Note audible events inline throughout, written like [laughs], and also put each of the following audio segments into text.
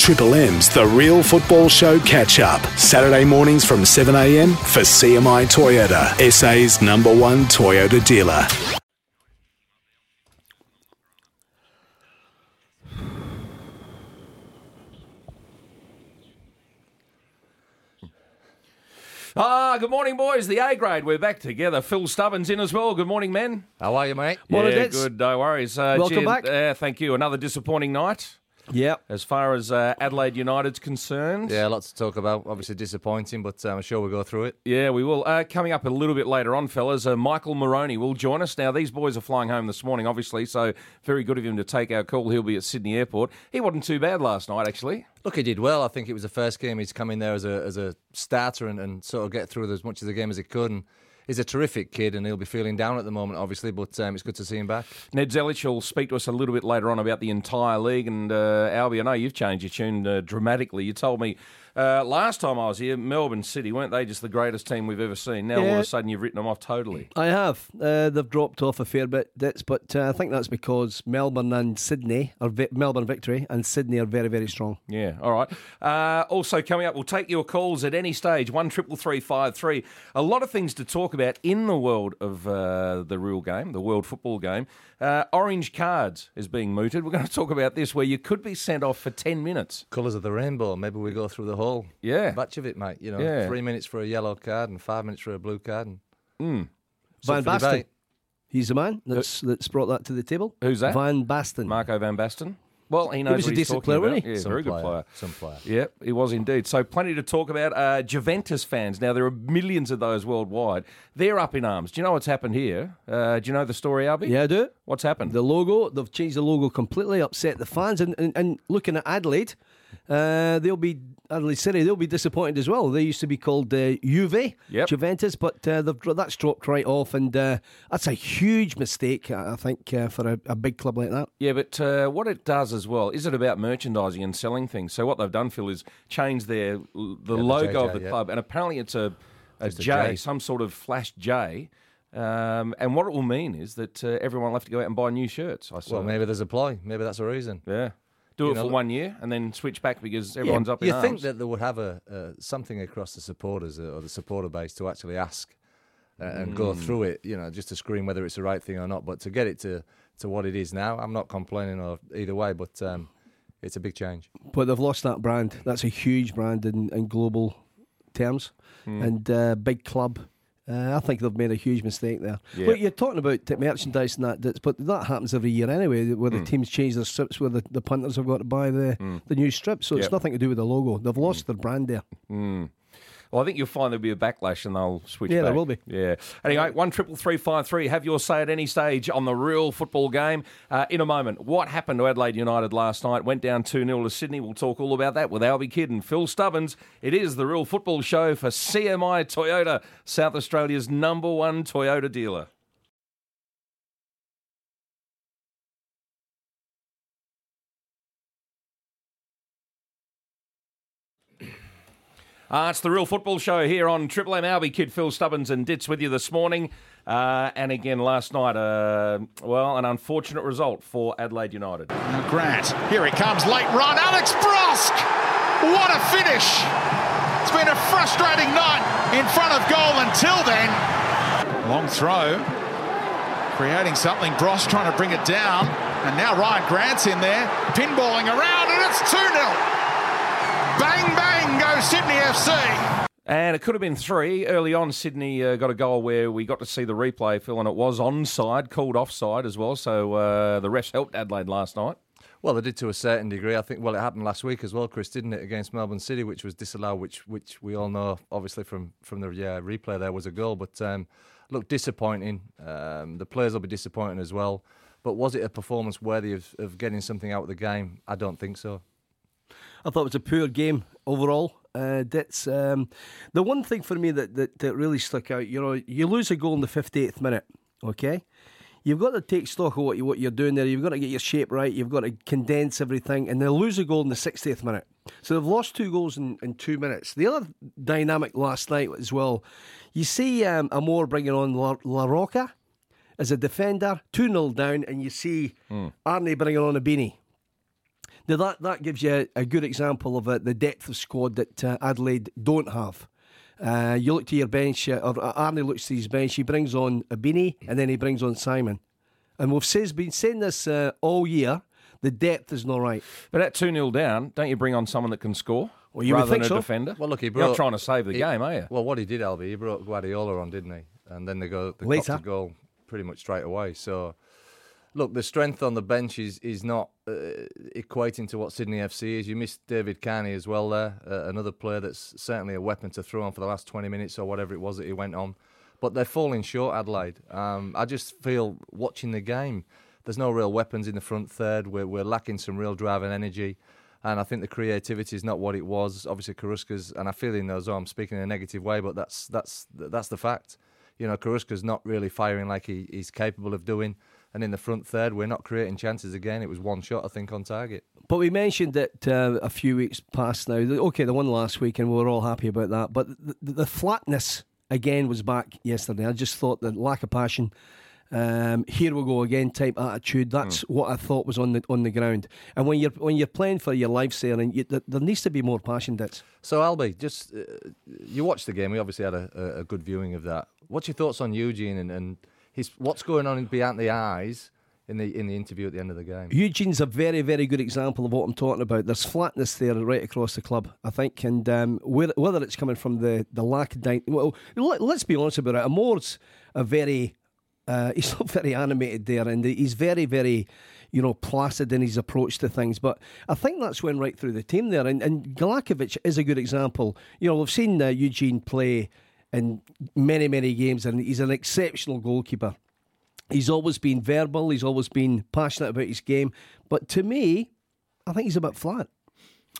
Triple M's The Real Football Show catch up. Saturday mornings from 7am for CMI Toyota, SA's number one Toyota dealer. Ah, good morning, boys. The A grade. We're back together. Phil Stubbins in as well. Good morning, men. How are you, mate? Morning, yeah, Dits. good. No worries. Uh, Welcome gee, back. Uh, thank you. Another disappointing night Yeah. as far as uh, Adelaide United's concerned. Yeah, lots to talk about. Obviously disappointing, but um, I'm sure we'll go through it. Yeah, we will. Uh, coming up a little bit later on, fellas, uh, Michael Marrone will join us. Now, these boys are flying home this morning, obviously, so very good of him to take our call. He'll be at Sydney Airport. He wasn't too bad last night, actually. Look, he did well. I think it was the first game he's come in there as a as a starter and, and sort of get through as much of the game as he could. And he's a terrific kid, and he'll be feeling down at the moment, obviously. But um, it's good to see him back. Ned Zelich will speak to us a little bit later on about the entire league. And uh, Alby, I know you've changed your tune uh, dramatically. You told me uh, last time I was here, Melbourne City, weren't they just the greatest team we've ever seen? Now all of a sudden you've written them off totally. I have. Uh, they've dropped off a fair bit, Dits, but uh, I think that's because Melbourne and Sydney are vi- Melbourne victory and Sydney are very, very strong. Yeah, all right. Uh, also coming up, we'll take your calls at any stage. One triple three five three. A lot of things to talk about in the world of uh, the real game, the world football game. Uh, orange cards is being mooted. We're going to talk about this, where you could be sent off for ten minutes. Colours of the rainbow. Maybe we go through the whole Yeah. batch of it, mate. You know, Yeah. three minutes for a yellow card and five minutes for a blue card. And Mm. it's up Van for Basten. debate. He's the man that's that's brought that to the table. Who's that? Van Basten. Marco Van Basten. Well, he knows was what a he's decent talking player, about. wasn't he? Yeah, Some very good player, player. Some player. Yep, he was indeed. So plenty to talk about. Uh, Juventus fans. Now there are millions of those worldwide. They're up in arms. Do you know what's happened here? Uh, do you know the story, Alby? Yeah, I do. What's happened? The logo, they've changed the logo completely, upset the fans. And, and, and looking at Adelaide, uh, they'll be, Adelaide City, they'll be disappointed as well. They used to be called uh, Juve, Yep. Juventus, but uh, they've, that's dropped right off. And uh, that's a huge mistake, I think, uh, for a, a big club like that. Yeah, but uh, what it does as well is it about merchandising and selling things. So what they've done, Phil, is change their the the logo of JJ, the yeah. club, and apparently it's a a Just a J, some sort of flash J. Um, and what it will mean is that uh, everyone will have to go out and buy new shirts. I saw. Well, maybe there's a ploy. Maybe that's a reason. yeah, do You it know, for one year and then switch back because everyone's up in you arms. think that they would have a uh, something across the supporters uh, or the supporter base to actually ask uh, and go Hmm. through it, you know, just to screen whether it's the right thing or not. But to get it to, to what it is now, I'm not complaining or either way, but um, it's a big change. But they've lost that brand. That's a huge brand in, in global terms Hmm. and uh, big club. Uh, I think they've made a huge mistake there. Yeah. But you're talking about t- merchandise and that, that's, but that happens every year anyway, where the hmm. teams change their strips, where the, the punters have got to buy the, hmm. the new strips. So Yep. it's nothing to do with the logo. They've lost hmm. their brand there. Well, I think you'll find there'll be a backlash and they'll switch Yeah, back. there will be. Yeah. Anyway, one triple three five three. Have your say at any stage on the real football game. Uh, in a moment, what happened to Adelaide United last night? Went down 2 0 to Sydney. We'll talk all about that with Alby Kidd and Phil Stubbins. It is the real football show for CMI Toyota, South Australia's number one Toyota dealer. Uh, it's the real football show here on Triple M. Alby Kidd, Phil Stubbins, and Ditz with you this morning. Uh, and again, last night, uh, well, an unfortunate result for Adelaide United. Grant, here he comes, late run, Alex Brosque! What a finish! It's been a frustrating night in front of goal until then. Long throw, creating something, Brosque trying to bring it down, and now Ryan Grant's in there, pinballing around, and it's 2 0. Bang, bang goes Sydney FC. And it could have been three. Early on, Sydney uh, got a goal where we got to see the replay, Phil, and it was onside, called offside as well. So uh, the refs helped Adelaide last night. Well, they did to a certain degree. I think. Well, it happened last week as well, Chris, didn't it, against Melbourne City, which was disallowed, which which we all know, obviously from from the yeah, replay there was a goal. But um, look, disappointing. Um, the players will be disappointing as well. But was it a performance worthy of, of getting something out of the game? I don't think so. I thought it was a poor game overall. Uh, that's um, the one thing for me that, that, that really stuck out. You know, you lose a goal in the 58th minute, okay? You've got to take stock of what, you, what you're doing there. You've got to get your shape right. You've got to condense everything. And they lose a goal in the 60th minute. So they've lost two goals in, in two minutes. The other dynamic last night as well, you see um, Amor bringing on La, La Roca as a defender, 2 0 down, and you see Arnie bringing on a Ibini. Now that that gives you a, a good example of uh, the depth of squad that uh, Adelaide don't have. Uh, you look to your bench, uh, or uh, Arnie looks to his bench. He brings on a Ibini, and then he brings on Simon. And we've says, been saying this uh, all year. The depth is not right. But at 2 0 down, don't you bring on someone that can score? Well, you would rather think than a so. defender? Well, look, he You're not trying to save the he- game, are you? Well, what he did, Alby, he brought Guardiola on, didn't he? And then they go they Later. copped a goal pretty much straight away. So, look, the strength on the bench is is not uh, equating to what Sydney FC is. You missed David Carney as well there, uh, another player that's certainly a weapon to throw on for the last 20 minutes or whatever it was that he went on. But they're falling short, Adelaide. Um, I just feel watching the game, there's no real weapons in the front third. We're, we're lacking some real drive and energy. And I think the creativity is not what it was. Obviously, Carrusca's, and I feel he knows I'm speaking in a negative way, but that's that's that's the fact. You know, Carrusca's not really firing like he, he's capable of doing. And in the front third, we're not creating chances again. It was one shot, I think, on target. But we mentioned it uh, a few weeks past now. Okay, the one last week, and we were all happy about that. But the, the flatness again was back yesterday. I just thought the lack of passion. Um, here we go again type attitude. That's what I thought was on the on the ground. And when you're when you're playing for your life, there, and you, there, there needs to be more passion. That's So, Alby, just uh, you watched the game. We obviously had a, a, a good viewing of that. What's your thoughts on Eugene and, and his what's going on behind the eyes in the in the interview at the end of the game? Eugene's a very, very good example of what I'm talking about. There's flatness there right across the club, I think, and um, whether, whether it's coming from the, the lack of well, let, let's be honest about it. Amor's a very uh, [laughs] he's not very animated there, and he's very, very, you know, placid in his approach to things. But I think that's went right through the team there, and, and Galekovic is a good example. You know, we've seen uh, Eugene play in many, many games, and he's an exceptional goalkeeper. He's always been verbal. He's always been passionate about his game. But to me, I think he's a bit flat.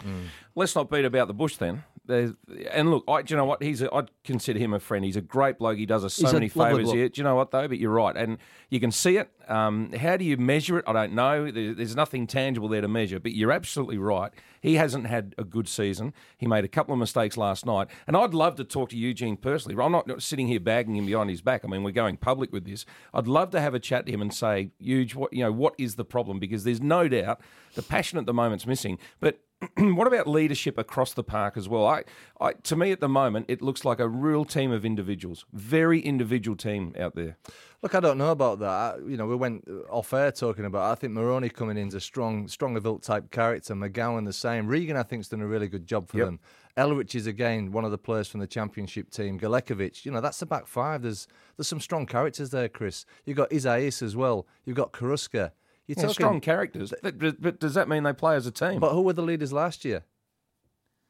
Mm. Let's not beat about the bush then. There's, and look, I, do you know what? He's a, I'd consider him a friend. He's a great bloke. He does us so He's a many lovely favours bloke. here. Do you know what though? But you're right, and you can see it. Um, how do you measure it? I don't know. There, there's nothing tangible there to measure. But you're absolutely right. He hasn't had a good season. He made a couple of mistakes last night, and I'd love to talk to Eugene personally. I'm not sitting here bagging him behind his back. I mean, we're going public with this. I'd love to have a chat to him and say, "Huge, what you know, what is the problem?" Because there's no doubt the passion at the moment's missing, but [clears throat] what about leadership across the park as well? I, I, to me, at the moment, it looks like a real team of individuals, very individual team out there. Look, I don't know about that. You know, we went off air talking about. I think Marrone coming in is a strong, stronger built type character. McGowan the same. Regan, I think, has done a really good job for Yep. them. Elrich is again one of the players from the championship team. Galekovic, you know, that's the back five. There's there's some strong characters there, Chris. You've got Isaías as well. You've got Carrusca. You're Yeah, talking, strong characters, but, but does that mean they play as a team? But who were the leaders last year?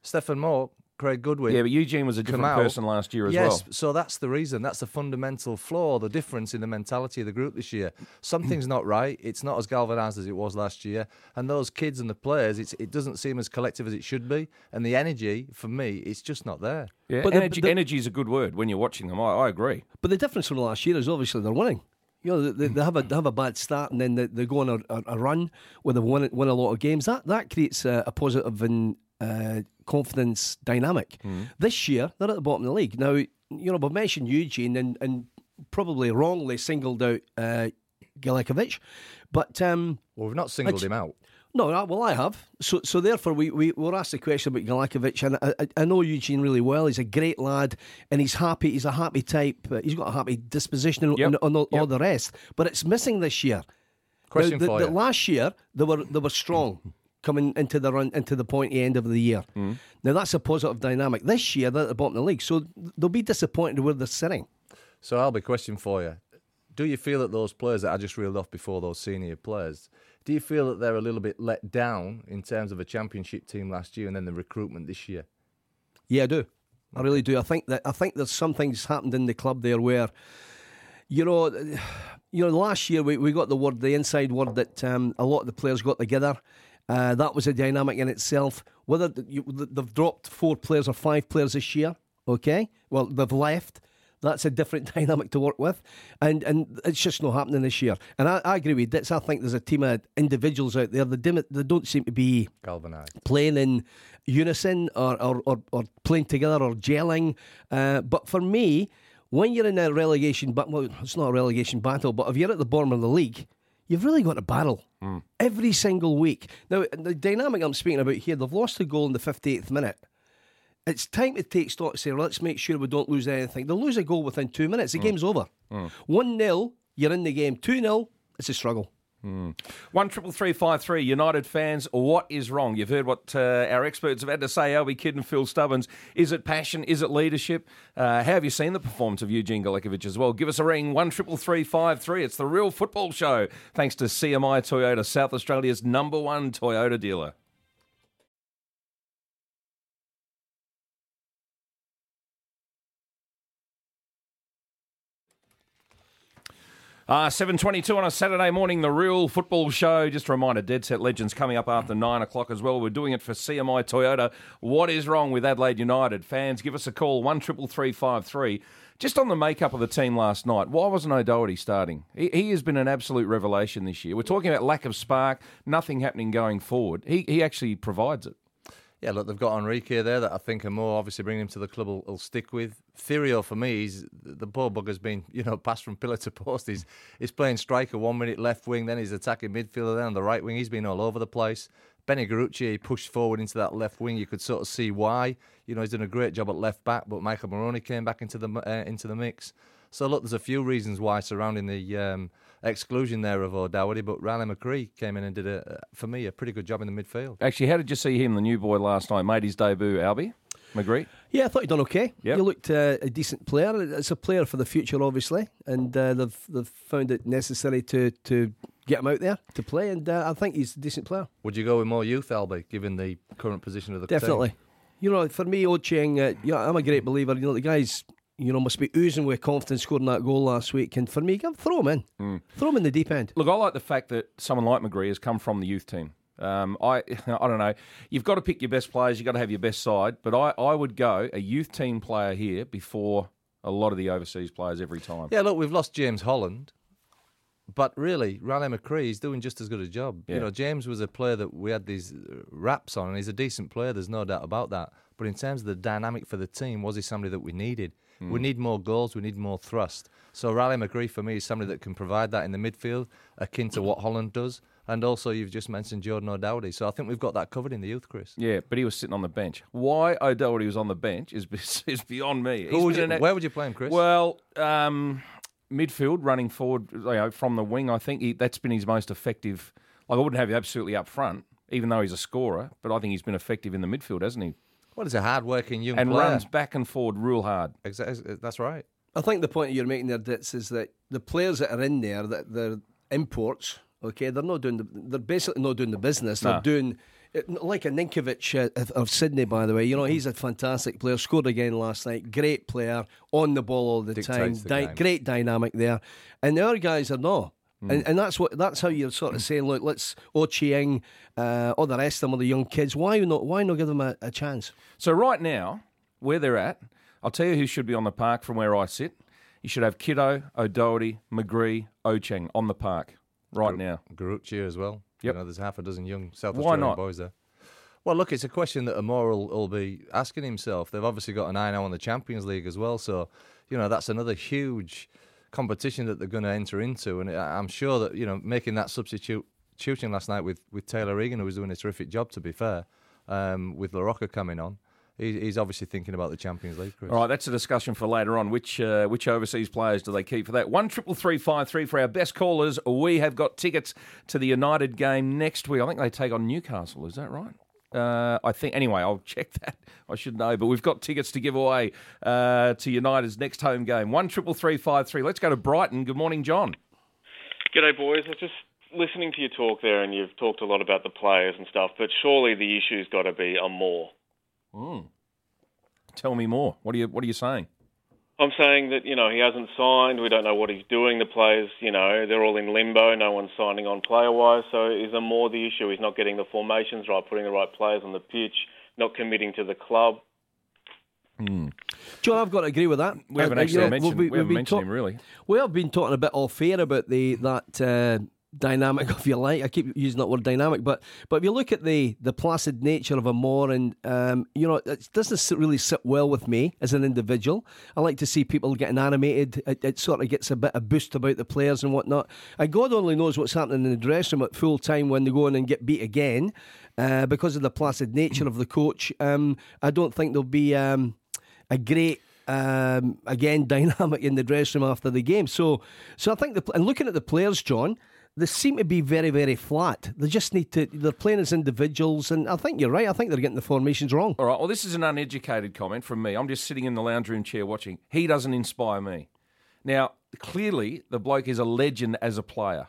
Stefan Moore, Craig Goodwin. yeah, but Eugene was a different Kamau. person last year as yes, well. so that's the reason. That's the fundamental flaw, the difference in the mentality of the group this year. Something's not right. It's not as galvanised as it was last year. And those kids and the players, it's, it doesn't seem as collective as it should be. And the energy, for me, it's just not there. Yeah, But the- energy, the- energy is a good word when you're watching them. I, I agree. But the difference from last year is obviously they're winning. You know, they, they have a they have a bad start and then they, they go on a, a, a run where they win win a lot of games. That that creates a, a positive and uh, confidence dynamic. This year they're at the bottom of the league. Now you know we've mentioned Eugene and, and probably wrongly singled out uh, Galekovic, but um, Well, we've not singled him out. No, well, I have. So, so therefore, we, we were asked the question about Galekovic, and I, I- know Eugene really well. He's a great lad, and he's happy. He's a happy type. Uh, he's got a happy disposition and, Yep. and, and all, all the rest. But it's missing this year. Question the, for the, you. Last year they were they were strong coming into the run into the pointy end of the year. Mm. Now that's a positive dynamic. This year they're at the bottom of the league, so they'll be disappointed where they're sitting. So, I'll be question for you. Do you feel that those players that I just reeled off before, those senior players, do you feel that they're a little bit let down in terms of a championship team last year and then the recruitment this year? Yeah, I do. I really do. I think that I think there's some things happened in the club there where, you know, you know, last year we, we got the word, the inside word that um, a lot of the players got together. Uh, that was a dynamic in itself. Whether you, they've dropped four players or five players this year, okay, well they've left. That's a different [laughs] dynamic to work with, and and it's just not happening this year. And I, I agree with Ditz. I think there's a team of individuals out there that they don't seem to be Galvanised. playing in unison or, or, or, or playing together or gelling. Uh, but for me, when you're in a relegation, but well, it's not a relegation battle, but if you're at the bottom of the league, you've really got to battle Hmm. every single week. Now, the dynamic I'm speaking about here, they've lost a goal in the 58th minute. It's time to take stock. Say, let's make sure we don't lose anything. They'll lose a goal within two minutes. The Hmm. game's over. One 0 you're in the game. Two 0 it's a struggle. One triple three five three. United fans, what is wrong? You've heard what uh, our experts have had to say. Alby Kidd and Phil Stubbins. Is it passion? Is it leadership? Uh, how have you seen the performance of Eugene Galekovic as well? Give us a ring. One triple three five three. It's the real football show. Thanks to CMI Toyota, South Australia's number one Toyota dealer. Uh, 7.22 on a Saturday morning, the real football show. Just a reminder, Dead Set Legends coming up after 9 o'clock as well. We're doing it for CMI Toyota. What is wrong with Adelaide United? Fans, give us a call, 133353. Just on the makeup of the team last night, why wasn't O'Doherty starting? He, he has been an absolute revelation this year. We're talking about lack of spark, nothing happening going forward. He, he actually provides it. Yeah, look, they've got Enrique there that I think Amor obviously bringing him to the club will, will stick with. Therio for me, he's, the poor bugger's been [laughs] you know passed from pillar to post. He's he's playing striker one minute left wing, then he's attacking midfielder, then on the right wing. He's been all over the place. Benny Garuccio he pushed forward into that left wing. You could sort of see why. You know he's done a great job at left back, but Michael Marrone came back into the uh, into the mix. So look, there's a few reasons why surrounding the um, exclusion there of O'Doherty, but Riley McGree came in and did a for me a pretty good job in the midfield. Actually, how did you see him, the new boy, last night? Made his debut, Alby? McGree? Yeah, I thought he'd done okay. Yep. You looked uh, a decent player. It's a player for the future, obviously, and uh, they've they've found it necessary to to get him out there to play, and uh, I think he's a decent player. Would you go with more youth, Alby, given the current position of the team? Definitely. You know, for me, Ocheng, uh, you know, I'm a great believer. You know, the guy's, you know, must be oozing with confidence scoring that goal last week. And for me, give- throw him in. Mm. Throw him in the deep end. Look, I like the fact that someone like McGree has come from the youth team. Um, I [laughs] I don't know. You've got to pick your best players. You've got to have your best side. But I, I would go a youth team player here before a lot of the overseas players every time. Yeah, look, we've lost James Holland, but really, Riley McGree is doing just as good a job. Yeah. You know, James was a player that we had these uh, raps on, and he's a decent player. There's no doubt about that. But in terms of the dynamic for the team, was he somebody that we needed? Hmm. We need more goals. We need more thrust. So Riley McGree for me is somebody that can provide that in the midfield, akin to what Holland does. And also, you've just mentioned Jordan O'Doherty. So I think we've got that covered in the youth, Chris. Yeah, but he was sitting on the bench. Why O'Doherty was on the bench is [laughs] is beyond me. Who would you, an- where would you play him, Chris? Well, um, midfield, running forward you know, from the wing. I think he, that's been his most effective. Like I wouldn't have him absolutely up front, even though he's a scorer. But I think he's been effective in the midfield, hasn't he? Well, he's a hard-working young And player. runs back and forward real hard. Exactly, that's right. I think the point you're making there, Ditz, is that the players that are in there, that they're imports. Okay, they're not doing the. They're basically not doing the business. They're No. doing like a Ninkovic uh, of, of Sydney, by the way. You know, he's a fantastic player. Scored again last night. Great player on the ball all the time. The Di- great dynamic there. And the other guys are not. And, and that's what that's how you're sort of saying. Look, let's Ochieng, uh, all the rest of them are the young kids. Why not? Why not give them a, a chance? So right now, where they're at, I'll tell you who should be on the park from where I sit. You should have Kitto, O'Doherty, McGree, Ocheng on the park right now. Garuccio as well. Yep. You know, there's half a dozen young South Why Australian not? boys there. Well, look, it's a question that Amor will, will be asking himself. They've obviously got an eye now on the Champions League as well, so you know that's another huge competition that they're going to enter into. And I'm sure that you know making that substitute substitution last night with, with Taylor Regan, who was doing a terrific job, to be fair, um, with La Rocca coming on, he, he's obviously thinking about the Champions League. Chris. All right, that's a discussion for later on. Which uh, which overseas players do they keep for that? One triple three five three for our best callers. We have got tickets to the United game next week. I think they take on Newcastle. Is that right? Uh, I think anyway. I'll [laughs] check that. I should know, but we've got tickets to give away uh, to United's next home game. One triple three five three. Let's go to Brighton. Good morning, John. G'day, boys. I was just listening to your talk there, and you've talked a lot about the players and stuff, but surely the issue's got to be on more. Tell me more. What are you What are you saying? I'm saying that, you know, he hasn't signed. We don't know what he's doing. The players, you know, they're all in limbo. No one's signing on player wise. So is there more the issue? He's not getting the formations right, putting the right players on the pitch, not committing to the club. John, I've got to agree with that. We haven't Uh, actually you know, mentioned, we've- we haven't we've been mentioned talk- him really. We have been talking a bit off air about the that uh, dynamic if you like. I keep using that word dynamic, but but if you look at the the placid nature of Amor, and um, you know, it doesn't really sit well with me as an individual. I like to see people getting animated. It, it sort of gets a bit of boost about the players and whatnot. And God only knows what's happening in the dressing room at full time when they go in and get beat again uh, because of the placid nature of the coach. Um, I don't think there'll be um, a great um, again [laughs] dynamic in the dressing room after the game. So, so I think the and looking at the players, John, they seem to be very, very flat. They just need to. They're playing as individuals, and I think you're right. I think they're getting the formations wrong. All right. Well, this is an uneducated comment from me. I'm just sitting in the lounge room chair watching. He doesn't inspire me. Now, clearly, the bloke is a legend as a player,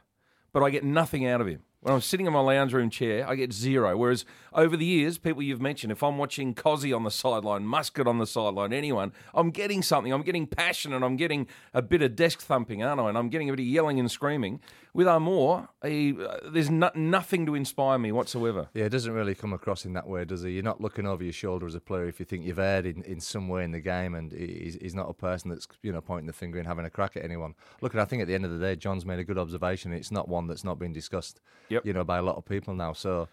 but I get nothing out of him. When I'm sitting in my lounge room chair, I get zero. Whereas over the years, people you've mentioned, if I'm watching Cozzy on the sideline, Muscat on the sideline, anyone, I'm getting something. I'm getting passion and I'm getting a bit of desk thumping, aren't I? And I'm getting a bit of yelling and screaming. With Amor, he, uh, there's no, nothing to inspire me whatsoever. Yeah, it doesn't really come across in that way, does he? You're not looking over your shoulder as a player if you think you've erred in, in some way in the game, and he's, he's not a person that's you know pointing the finger and having a crack at anyone. Look, and I think at the end of the day, John's made a good observation. It's not one that's not been discussed, Yep. you know, by a lot of people now. So,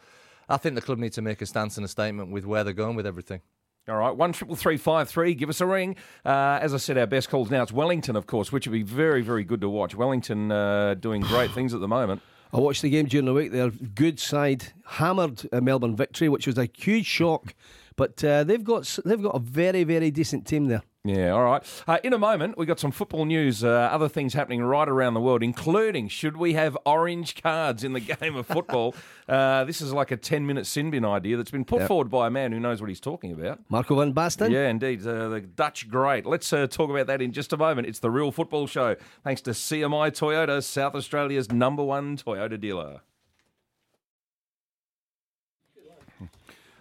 I think the club need to make a stance and a statement with where they're going with everything. All right, one triple three five three. Give us a ring. Uh, as I said, our best calls now. It's Wellington, of course, which would be very, very good to watch. Wellington uh, doing great things at the moment. I watched the game during the week. They're good side, hammered a Melbourne victory, which was a huge shock. But uh, they've got they've got a very very decent team there. Yeah, all right. Uh, in a moment, we got some football news, uh, other things happening right around the world, including should we have orange cards in the [laughs] game of football? uh, this is like a ten-minute sin bin idea that's been put forward by a man who knows what he's talking about. Marco van Basten. Yeah, indeed. Uh, the Dutch great. Let's uh, talk about that in just a moment. It's the Real Football Show, thanks to CMI Toyota, South Australia's number one Toyota dealer.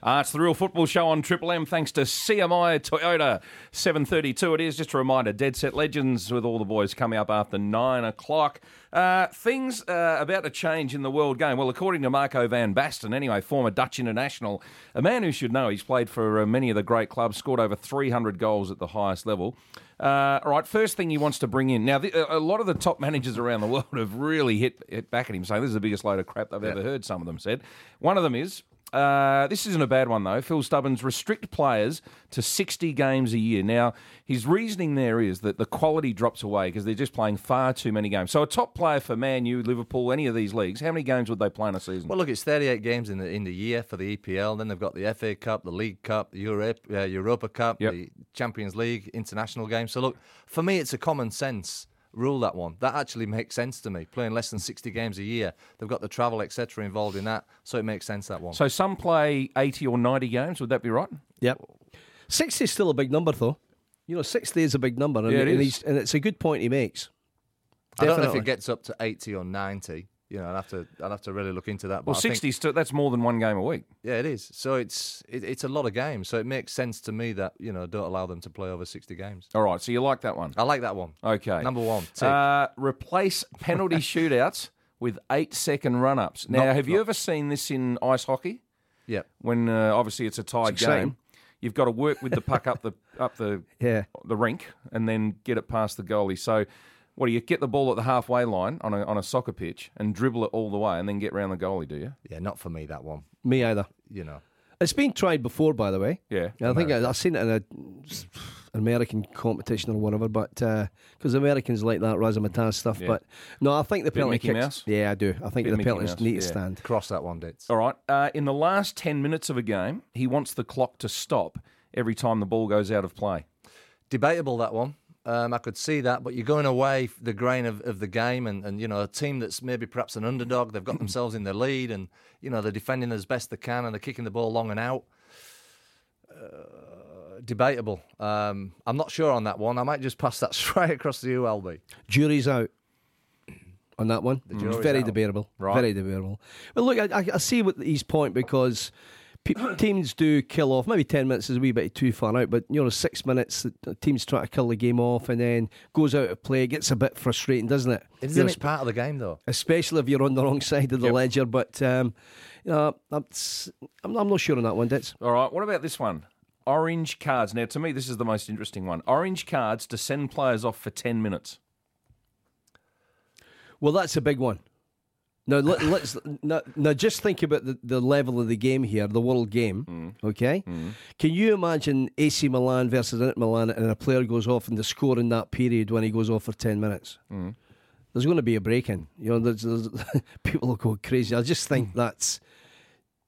Uh, it's the Real Football Show on Triple M, thanks to CMI Toyota. 7.32 it is. Just a reminder, Dead Set Legends with all the boys coming up after 9 o'clock. Uh, things uh, about to change in the world game. Well, according to Marco van Basten, anyway, former Dutch international, a man who should know. He's played for uh, many of the great clubs, scored over 300 goals at the highest level. Uh, all right, first thing he wants to bring in. Now, the, a lot of the top [laughs] managers around the world have really hit, hit back at him, saying this is the biggest load of crap they've ever heard, some of them said. One of them is uh, this isn't a bad one, though. Phil Stubbins restrict players to 60 games a year. Now, his reasoning there is that the quality drops away because they're just playing far too many games. So, a top player for Man U, Liverpool, any of these leagues, how many games would they play in a season? Well, look, it's 38 games in the in the year for the EPL. Then they've got the FA Cup, the League Cup, the Europe, uh, Europa Cup, Yep. the Champions League, international games. So, look, for me, it's a common sense rule that one. That actually makes sense to me. Playing less than 60 games a year, they've got the travel, etc., involved in that, so it makes sense that one. so, some play 80 or 90 games. Would that be right? Yep. 60 is still a big number, though. You know, 60 is a big number. And, Yeah, it and, is. he's, and it's a good point he makes. I don't know if it gets up to 80 or 90. You know, I'd have to I'd have to really look into that. But Well, I think- 60 still, that's more than one game a week. yeah, it is. So it's it, it's a lot of games. So it makes sense to me that you know don't allow them to play over 60 games. All right, so you like that one? I like that one. Okay. Number one. Uh, replace [laughs] penalty shootouts with eight second run ups. Now, Not- have you ever seen this in ice hockey? yeah. When uh, obviously it's a tied It's game, you've got to work with the puck up the up the [laughs] Yeah. the rink and then get it past the goalie. So, what do you get the ball at the halfway line on a on a soccer pitch and dribble it all the way and then get round the goalie? Do you? Yeah, not for me that one. Me either. You know. It's been tried before, by the way. Yeah. I think I, I've seen it in a an American competition or whatever, but because Americans like that razzmatazz stuff. Yeah. But no, I think the Bit penalty Mickey kicks. Mouse? Yeah, I do. I think Bit the Mickey penalties Mouse, need yeah. to stand. Cross that one, Ditz. All right. Uh, in the last ten minutes of a game, he wants the clock to stop every time the ball goes out of play. Debatable that one. Um, I could see that, but you're going away the grain of, of the game, and, and you know a team that's maybe perhaps an underdog. They've got [clears throat] themselves in the lead, and you know they're defending as best they can, and they're kicking the ball long and out. Uh, debatable. Um, I'm not sure on that one. I might just pass that [laughs] straight across to you, LB. Jury's out on that one. It's very out. debatable. Right. Very debatable. Well, look, I, I, I see what his point because pe- teams do kill off. Maybe ten minutes is a wee bit too far out, but you know, six minutes the- the teams try to kill the game off and then goes out of play. It gets a bit frustrating, doesn't it? it? Isn't You know, it part of the game though? especially if you're on the wrong side of the Yep. ledger. But um, you know, I'm, I'm, I'm not sure on that one. Ditz. All right. What about this one? Orange cards. Now, to me, this is the most interesting one. Orange cards to send players off for 10 minutes. Well, that's a big one. Now let, us now, now just think about the, the level of the game here, the world game. Mm. Okay, can you imagine AC Milan versus Inter Milan, and a player goes off and the score in that period when he goes off for ten minutes? Mm. There's going to be a break in. You know, there's, there's, [laughs] people will go crazy. I just think that's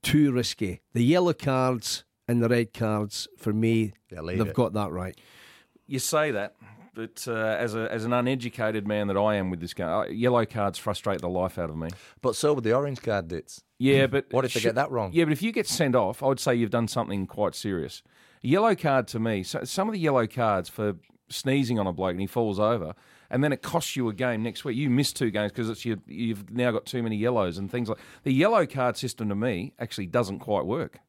too risky. The yellow cards and the red cards for me, they've it. got that right. You say that, but uh, as a as an uneducated man that I am with this game, uh, yellow cards frustrate the life out of me. But so would the orange card dits. Yeah, but What if they get that wrong? Yeah, but if you get sent off, I would say you've done something quite serious. A yellow card to me. So some of the yellow cards for sneezing on a bloke and he falls over, and then it costs you a game next week. You miss two games because it's you, you've now got too many yellows and things like the yellow card system. To me, actually doesn't quite work.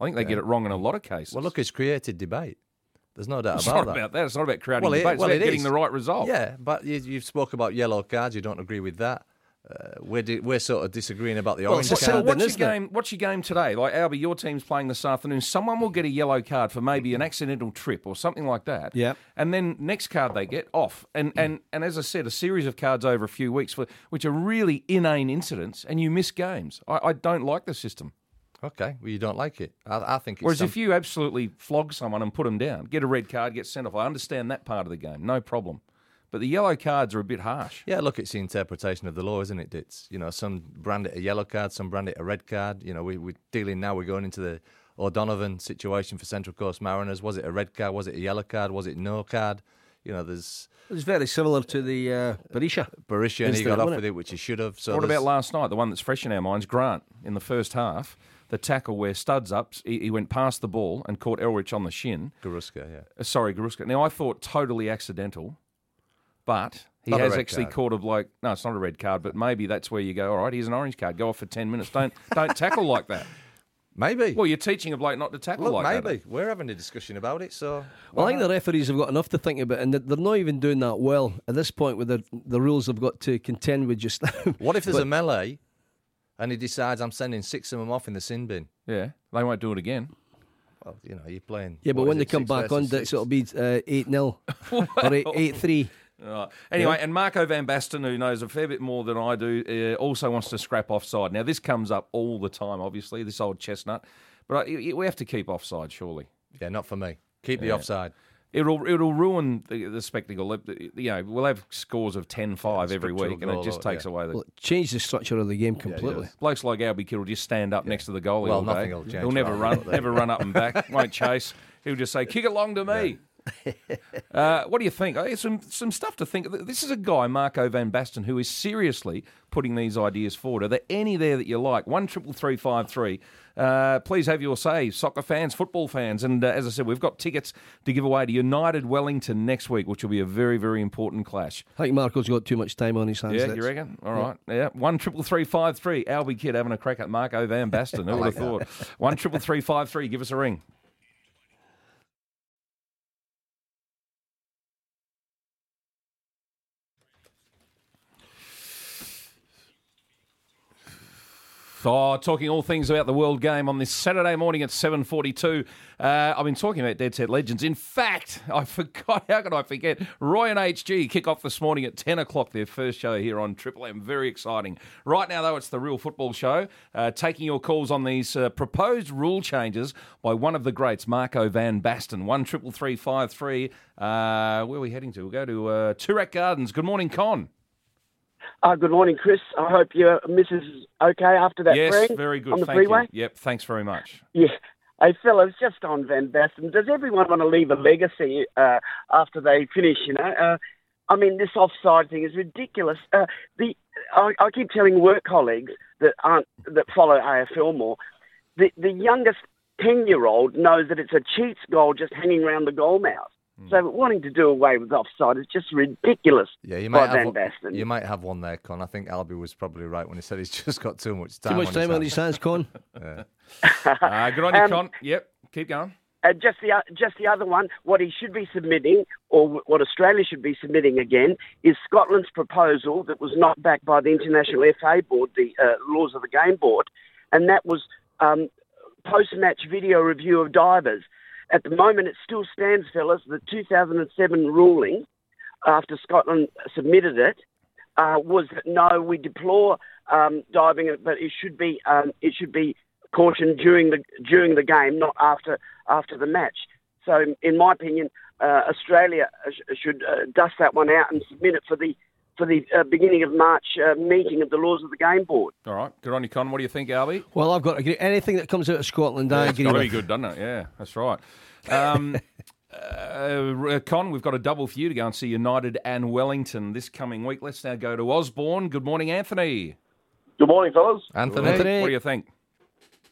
I think they get it wrong in a lot of cases. Well, look, it's created debate. There's no doubt it's about not that. about that. It's not about creating Well, it- debate. It's well, about it getting is. the right result. Yeah, but you, you've spoke about yellow cards. You don't agree with that. Uh, we're di- we're sort of disagreeing about the Well, orange it's a So card. Then, what's isn't your it? game? What's your game today? Like Alby, your team's playing this afternoon. Someone will get a yellow card for maybe an accidental trip or something like that. Yeah. And then next card they get off. And and and as I said, a series of cards over a few weeks for which are really inane incidents, and you miss games. I, I don't like the system. Okay, well you don't like it. I, I think. It's Whereas some- if you absolutely flog someone and put them down, get a red card, get sent off. I understand that part of the game, no problem. But the yellow cards are a bit harsh. Yeah, look, it's the interpretation of the law, isn't it, Dits? You know, some brand it a yellow card, some brand it a red card. You know, we, we're dealing now, we're going into the O'Donovan situation for Central Coast Mariners. Was it a red card? Was it a yellow card? Was it no card? You know, there's It's very similar to the uh, Berisha. Barisha and he got off wasn't with it? it, which he should have. So what there's- about last night? The one that's fresh in our minds, Grant, in the first half. The tackle where Studs up, he, he went past the ball and caught Elrich on the shin. Carrusca, yeah. Uh, sorry, Carrusca. Now I thought totally accidental, but he Not has actually card. caught a bloke. No, it's not a red card, but maybe that's where you go. All right, here's an orange card. Go off for ten minutes. Don't don't tackle like that. [laughs] Maybe. Well, you're teaching a bloke not to tackle Look, like maybe. that. We're having a discussion about it, so. Well, I think the referees have got enough to think about, and they're not even doing that well at this point. With the the rules have got to contend with just now. What if there's [laughs] But- a melee and he decides I'm sending six of them off in the sin bin? Yeah, they won't do it again. Well, you know, you're playing. Yeah, but when they it, come back on, versus Dix, six? it'll be uh, eight 0 [laughs] or eight eight three. Right. Anyway, and Marco Van Basten, who knows a fair bit more than I do, uh, also wants to scrap offside. Now, this comes up all the time, obviously, this old chestnut, but I, we have to keep offside, surely. Yeah, not for me. Keep the offside. It'll it'll ruin the, the spectacle. You know, we'll have scores of 10-5 every week, and it goal, just uh, yeah. takes away the. Well, change the structure of the game completely. does. Blokes like Alby Kidd will just stand up next to the goalie Well, all day. nothing will change He'll never run, [laughs] never run up and back. Won't chase. He'll just say, "Kick it long to me." [laughs] uh, what do you think? Uh, Some some stuff to think. This is a guy, Marco Van Basten, who is seriously putting these ideas forward. Are there any there that you like? One triple three five three. Uh, please have your say, soccer fans, football fans, and uh, as I said, we've got tickets to give away to United Wellington next week, which will be a very very important clash. I think Marco's got too much time on his hands. Yeah, Dix. you reckon? All right. Yeah. One triple three five three. Alby Kidd having a crack at Marco Van Basten. Who would have [laughs] thought? One triple three five three. Give us a ring. Oh, talking all things about the World Game on this Saturday morning at 7.42. Uh, I've been talking about Dead Set Legends. In fact, [laughs] I forgot, how could I forget? Roy and HG kick off this morning at 10 o'clock, their first show here on Triple M. Very exciting. Right now, though, it's the Real Football Show, uh, taking your calls on these uh, proposed rule changes by one of the greats, Marco Van Basten. One triple three five three. Uh, where are we heading to? We'll go to uh, Toorak Gardens. Good morning, Con. Uh, good morning, Chris. I hope your missus is okay after that yes, bang very good. on the Thank freeway. you. Yep, thanks very much. Yeah. Hey, fellas, just on Van Basten, does everyone want to leave a legacy uh, after they finish, you know? Uh, I mean, this offside thing is ridiculous. Uh, the I, I keep telling work colleagues that aren't that follow AFL more, the, the youngest 10-year-old knows that it's a cheats goal just hanging around the goal mouth. Hmm. So wanting to do away with offside is just ridiculous Yeah, you by might have Van one, you might have one there, Con. I think Alby was probably right when he said he's [laughs] just got too much time. Too much on time his on his hands, Con. [laughs] [laughs] Uh, good on you, Um, Con. Yep, keep going. Uh, just the just the other one, what he should be submitting, or what Australia should be submitting again, is Scotland's proposal that was not backed by the International FA Board, the uh, Laws of the Game Board, and that was um, post-match video review of divers. At the moment, it still stands, fellas. The 2007 ruling, after Scotland submitted it, uh, was that no, we deplore um, diving, but it should be um, it should be cautioned during the during the game, not after after the match. So, in my opinion, uh, Australia sh- should uh, dust that one out and submit it for the for the uh, beginning of March uh, meeting of the laws of the game board. All right, good on you, Con. What do you think, Alby? Well, I've got to agree. Anything that comes out of Scotland, I it's agree got to be good, doesn't it? Yeah, that's right. [laughs] Um, uh, Con, we've got a double for you to go and see United and Wellington this coming week. Let's now go to Osborne. Good morning, Anthony. Good morning, fellas. Anthony. Anthony. What do you think?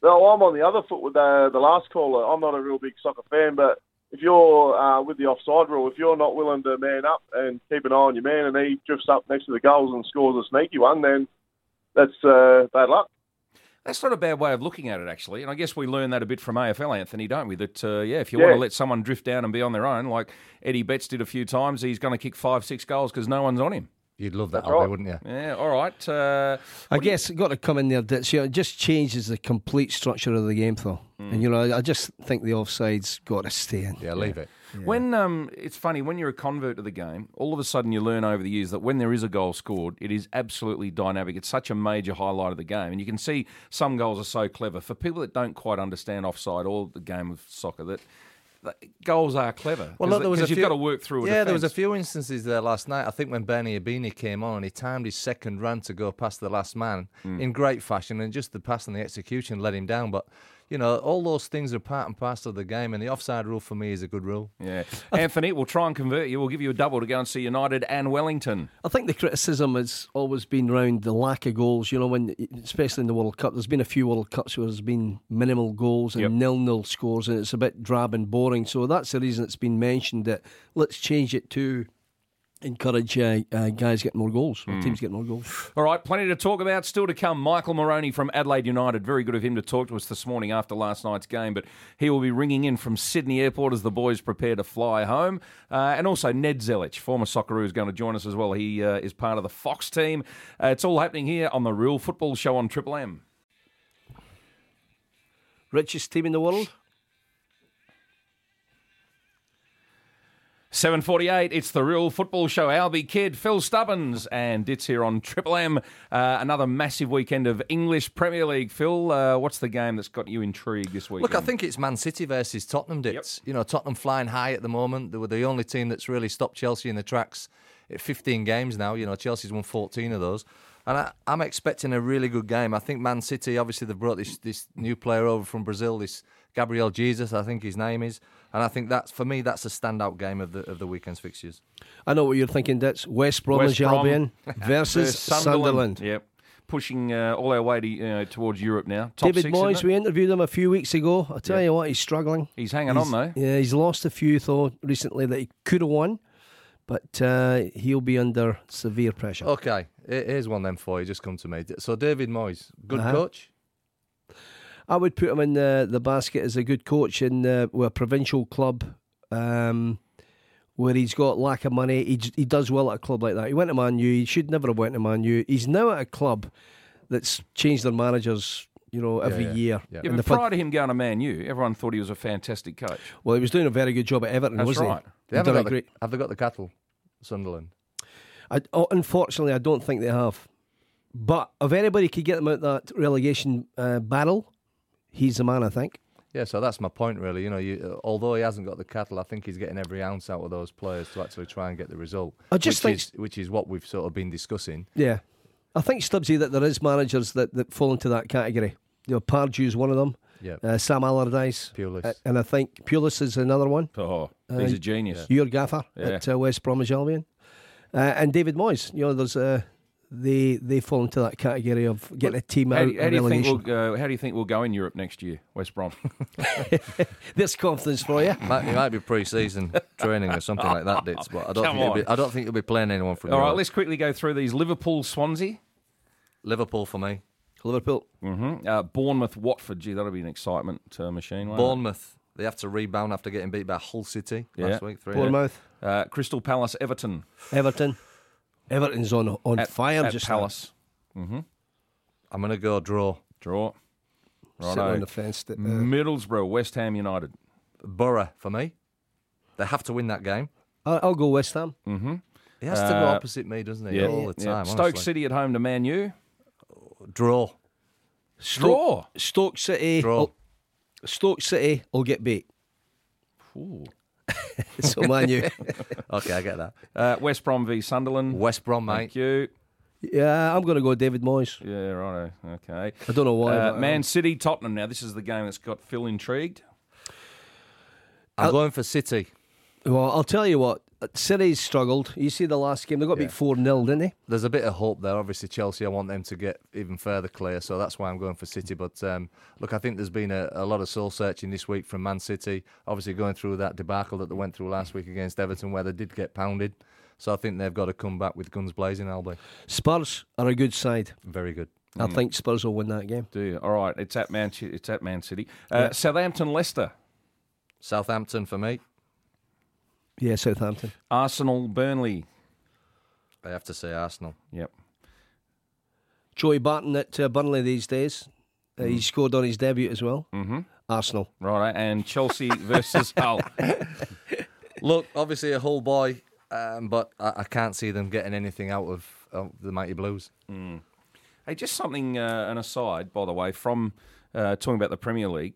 Well, I'm on the other foot with the, the last caller. I'm not a real big soccer fan, but if you're uh, with the offside rule, if you're not willing to man up and keep an eye on your man, and he drifts up next to the goals and scores a sneaky one, then that's uh, bad luck. That's not a bad way of looking at it, actually. And I guess we learn that a bit from AFL, Anthony, don't we? That, uh, yeah, if you Yeah. want to let someone drift down and be on their own, like Eddie Betts did a few times, he's going to kick five, six goals because no one's on him. You'd love that, Alby, right. wouldn't you? Yeah, all right. Uh, I guess it got to come in there. That you know, it just changes the complete structure of the game, though. And you know, I I just think the offside's got to stay in. Yeah, leave it. When um, it's funny when you're a convert to the game, all of a sudden you learn over the years that when there is a goal scored, it is absolutely dynamic. It's such a major highlight of the game, and you can see some goals are so clever for people that don't quite understand offside or the game of soccer that. Goals are clever. Well, look, there was a because you've got to work through. A Yeah, there was a few instances there last night. I think when Bernie Ibini came on and he timed his second run to go past the last man Hmm. in great fashion, and just the pass and the execution let him down. But you know, all those things are part and parcel of the game, and the offside rule for me is a good rule. Yeah, [laughs] Anthony, we'll try and convert you. We'll give you a double to go and see United and Wellington. I think the criticism has always been around the lack of goals. You know, when especially in the World Cup, there's been a few World Cups where there's been minimal goals and Yep. nil-nil scores, and it's a bit drab and boring. So that's the reason it's been mentioned that let's change it to encourage uh, uh, guys getting more goals, or teams getting more goals. All right, plenty to talk about. Still to come. Michael Marrone from Adelaide United. Very good of him to talk to us this morning after last night's game. But he will be ringing in from Sydney Airport as the boys prepare to fly home. Uh, and also Ned Zelich, former Socceroo, is going to join us as well. He uh, is part of the Fox team. Uh, it's all happening here on the Real Football Show on Triple M. Richest team in the world. 7.48, it's the Real Football Show. Alby Kidd, Phil Stubbins, and it's here on Triple M. Uh, another massive weekend of English Premier League. Phil, uh, what's the game that's got you intrigued this week? Look, I think it's Man City versus Tottenham. Dits. You know, Tottenham flying high at the moment. They were the only team that's really stopped Chelsea in the tracks. At 15 games now, you know, Chelsea's won 14 of those. And I, I'm expecting a really good game. I think Man City, obviously, they've brought this this new player over from Brazil, this Gabriel Jesus, I think his name is. And I think that's, for me, that's a standout game of the of the weekend's fixtures. I know what you're thinking. That's West West Bromwich Brom Albion [laughs] versus Versus Sunderland. Yep. Pushing uh, all our way to, you know, towards Europe now. Top David six, Moyes, we interviewed him a few weeks ago. I tell Yeah. you what, he's struggling. He's hanging He's- on, though. Yeah, he's lost a few though recently that he could have won, but uh, he'll be under severe pressure. Okay, here's one then for you. Just come to me. So David Moyes, good Uh-huh. coach. I would put him in the, the basket as a good coach in uh, with a provincial club um, where he's got lack of money. He, he does well at a club like that. He went to Man U. He should never have went to Man U. He's now at a club that's changed their managers, you know, every yeah, year. yeah. Yeah, And but the fun- prior to him going to Man U, everyone thought he was a fantastic coach. well, he was doing a very good job at Everton, That's wasn't right. he? They haven't done a got the, great. have they got the cattle, Sunderland? I, oh, unfortunately, I don't think they have. But if anybody could get them out that relegation uh, battle, he's the man. I think. Yeah, so that's my point, really. You know, you, although he hasn't got the cattle, I think he's getting every ounce out of those players to actually try and get the result. I just which think- is, which is what we've sort of been discussing. Yeah, I think Stubbsy that there is managers that, that fall into that category. You know, Pardew's one of them. Yeah, Uh, Sam Allardyce, Pulis. Uh, and I think Pulis is another one. Oh, he's a genius. Your gaffer Yeah. at uh, West Bromwich Albion, uh, and David Moyes. You know, there's uh, they they fall into that category of getting a team How, out do how do you think we'll, uh, how do you think we'll go in Europe next year, West Brom? [laughs] [laughs] This confidence for you. might, it might be pre-season [laughs] training or something like that, Dits, but I don't Come think he'll be, on. I don't think he'll be playing anyone from All right, Europe. let's quickly go through these. Liverpool, Swansea, Liverpool for me. Liverpool. mm-hmm. uh, Bournemouth, Watford. Gee, that'll be an excitement uh, machine. won't it? Bournemouth. They have to rebound after getting beat by Hull City last week. Three. Bournemouth, Uh, Crystal Palace, Everton Everton. Everton's on on at, fire at just now. Palace. Mm-hmm. I'm going to go draw. Draw. Sitting on the fence. That, uh, Middlesbrough, West Ham United. Borough for me. They have to win that game. I'll, I'll go West Ham. Mm-hmm. He has to go Uh, opposite me, doesn't he? Yeah, All the yeah. time. Stoke honestly. City at home to Man U. Draw. Draw. Stoke City. Draw. Stoke City will get beat. Ooh. So Man U. Okay, I get that. Uh, West Brom v Sunderland. West Brom, mate. Thank you. yeah, I'm going to go David Moyes. Yeah, right. Okay. I don't know why. Uh, but, Man um, City Tottenham. Now this is the game that's got Phil intrigued. I'm going for City. Well, I'll tell you what. City's struggled. You see the last game; they got Yeah. beat four 0 didn't they? There's a bit of hope there. Obviously, Chelsea, I want them to get even further clear, so that's why I'm going for City. But um, look, I think there's been a, a lot of soul searching this week from Man City. Obviously, going through that debacle that they went through last week against Everton, where they did get pounded. So I think they've got to come back with guns blazing. Alby, Spurs are a good side. very good. I think Spurs will win that game. Do you? All right. It's at Man. It's at Man City. Uh, Southampton Leicester. Southampton for me. Yeah, Southampton. Arsenal Burnley. I have to say Arsenal. Yep. Joey Barton at uh, Burnley these days. Uh, He scored on his debut as well. Mm-hmm. Arsenal. Right. And Chelsea versus [laughs] Hull. Look, obviously a Hull boy, um, but I, I can't see them getting anything out of, of the mighty Blues. Hey, just something, uh, an aside, by the way, from uh, talking about the Premier League.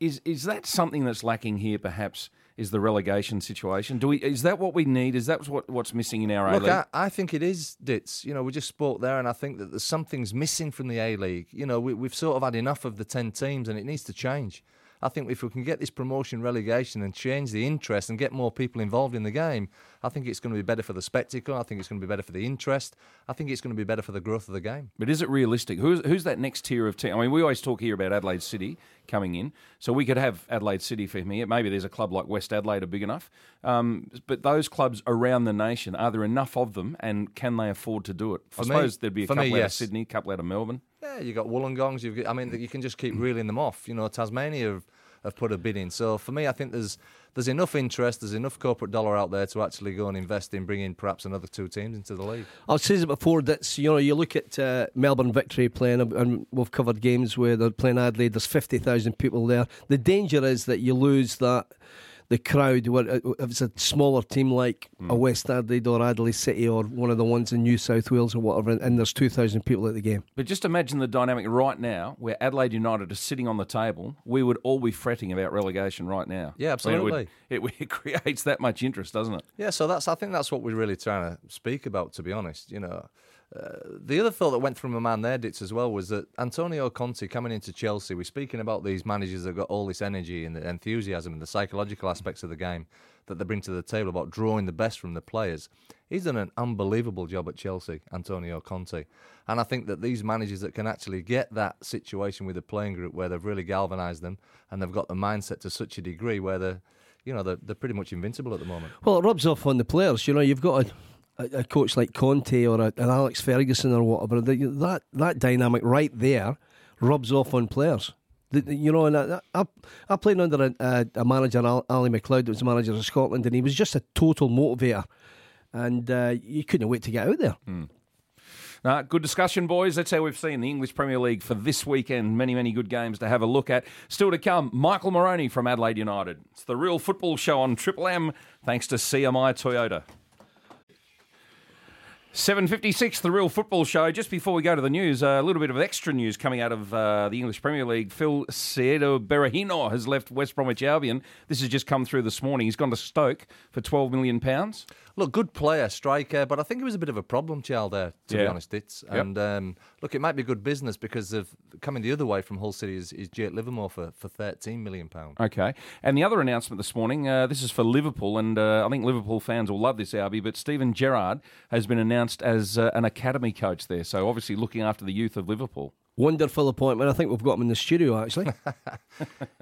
Is is that something that's lacking here? Perhaps is the relegation situation. Do we? Is that what we need? Is that what what's missing in our A Look, League? I, I think it is, Ditz. You know, we just spoke there, and I think that there's something's missing from the A League. You know, we, we've sort of had enough of the 10 teams, and it needs to change. I think if we can get this promotion relegation and change the interest and get more people involved in the game, I think it's going to be better for the spectacle. I think it's going to be better for the interest. I think it's going to be better for the growth of the game. But is it realistic? Who's who's that next tier of team? I mean, we always talk here about Adelaide City coming in, so we could have Adelaide City for me. Maybe there's a club like West Adelaide are big enough, um, but those clubs around the nation are there enough of them, and can they afford to do it? I me- suppose there'd be a couple me, out of. Sydney, a couple out of Melbourne. Yeah, you got Wollongongs. You've got, I mean, you can just keep reeling them off. You know, Tasmania have, have put a bid in. So for me, I think there's there's enough interest, there's enough corporate dollar out there to actually go and invest in bringing perhaps another two teams into the league. I've said it before. That's you know you look at uh, Melbourne Victory playing, and we've covered games where they're playing Adelaide. There's fifty thousand people there. The danger is that you lose that the crowd. Where uh, if it's a smaller team like a West Adelaide or Adelaide City or one of the ones in New South Wales or whatever, and there's two thousand people at the game. But just imagine the dynamic right now, where Adelaide United are sitting on the table. We would all be fretting about relegation right now. Yeah, I mean, it would- absolutely. [laughs] it, it creates that much interest, doesn't it? Yeah, so that's I think that's what we're really trying to speak about. To be honest, you know, the other thought that went through my mind there, Ditz, as well, was that Antonio Conte coming into Chelsea. We're speaking about these managers that got all this energy and the enthusiasm and the psychological aspects of the game that they bring to the table about drawing the best from the players. He's done an unbelievable job at Chelsea, Antonio Conte. And I think that these managers that can actually get that situation with the playing group where they've really galvanised them and they've got the mindset to such a degree where they're, you know, they're, they're pretty much invincible at the moment. Well, it rubs off on the players. You know, you've got a, a, coach like Conte or a, an Alex Ferguson or whatever. That that dynamic right there rubs off on players. You know, and I, I, I played under a, a, a manager, Ally MacLeod, that was the manager of Scotland, and he was just a total motivator. And uh, you couldn't wait to get out there. Uh, good discussion, boys. That's how we've seen the English Premier League for this weekend. Many, many good games to have a look at. Still to come, Michael Marrone from Adelaide United. It's the real football show on Triple M, thanks to CMI Toyota. 7.56, the real football show. Just before we go to the news, a little bit of extra news coming out of uh, the English Premier League. Phil Saido Berahino has left West Bromwich Albion. This has just come through this morning. He's gone to Stoke for £12 million. Look, good player, striker, but I think it was a bit of a problem child there, to be honest. It's Yep. and um, look, it might be good business because of coming the other way from Hull City is, is Jake Livermore for, for thirteen million pound. Okay. And the other announcement this morning, uh, this is for Liverpool, and uh, I think Liverpool fans will love this, Alby, but Steven Gerrard has been announced as uh, an academy coach there. So obviously looking after the youth of Liverpool. Wonderful appointment. I think we've got him in the studio, actually. [laughs]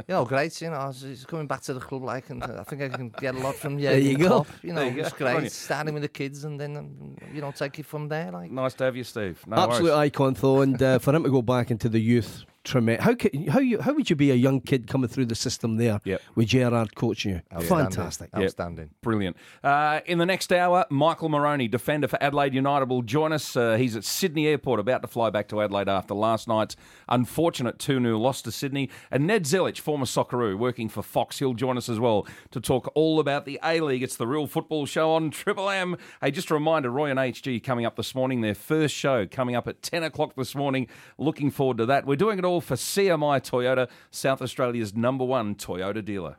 You know, great. You know, he's coming back to the club, like, and I think I can get a lot from [laughs] There you go. You know, There you go. it's Good on you. great. Starting with the kids and then um, you know take it from there. Like, Nice to have you, Steve. No Absolute worries. icon, though, and uh, for him to go back into the youth tremendous. How ca- how you how would you be a young kid coming through the system there Yep. with Gerrard coaching you? Outstanding. Fantastic. Outstanding. Brilliant. Uh, in the next hour, Michael Marrone, defender for Adelaide United, will join us. Uh, he's at Sydney Airport, about to fly back to Adelaide after last night's unfortunate 2 0 loss to Sydney. And Ned Zelich, former Socceroo, working for Fox, he'll join us as well to talk all about the A League. It's the real football show on Triple M. Hey, just a reminder Roy and HG coming up this morning, their first show coming up at 10 o'clock this morning. Looking forward to that. We're doing it all for CMI Toyota, South Australia's number one Toyota dealer.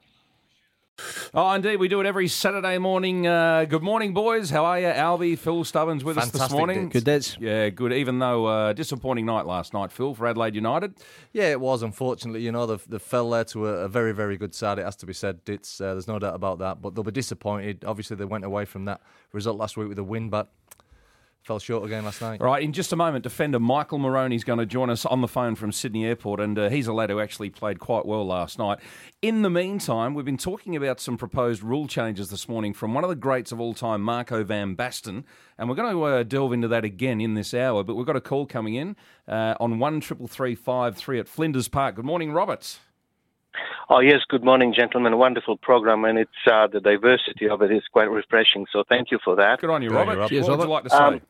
Oh, indeed, we do it every Saturday morning. Uh, good morning, boys. How are you? Alby, Phil Stubbins with us this morning. Dicks. Good days. Yeah, good. Even though uh, disappointing night last night, Phil, for Adelaide United. Yeah, it was. Unfortunately, you know, they, they fell there to a, a very, very good side. It has to be said. It's uh, there's no doubt about that. But they'll be disappointed. Obviously, they went away from that result last week with a win, but fell short again last night. All right, in just a moment, defender Michael Marrone is going to join us on the phone from Sydney Airport, and uh, he's a lad who actually played quite well last night. In the meantime, we've been talking about some proposed rule changes this morning from one of the greats of all time, Marco Van Basten, and we're going to uh, delve into that again in this hour. But we've got a call coming in uh, on one triple three five three at Flinders Park. Good morning, Roberts. Oh yes, good morning, gentlemen. Wonderful program, and it's uh, the diversity of it is quite refreshing. So thank you for that. Good on you, Good on Robert. you, Rob. Cheers, what would you like to say? Um,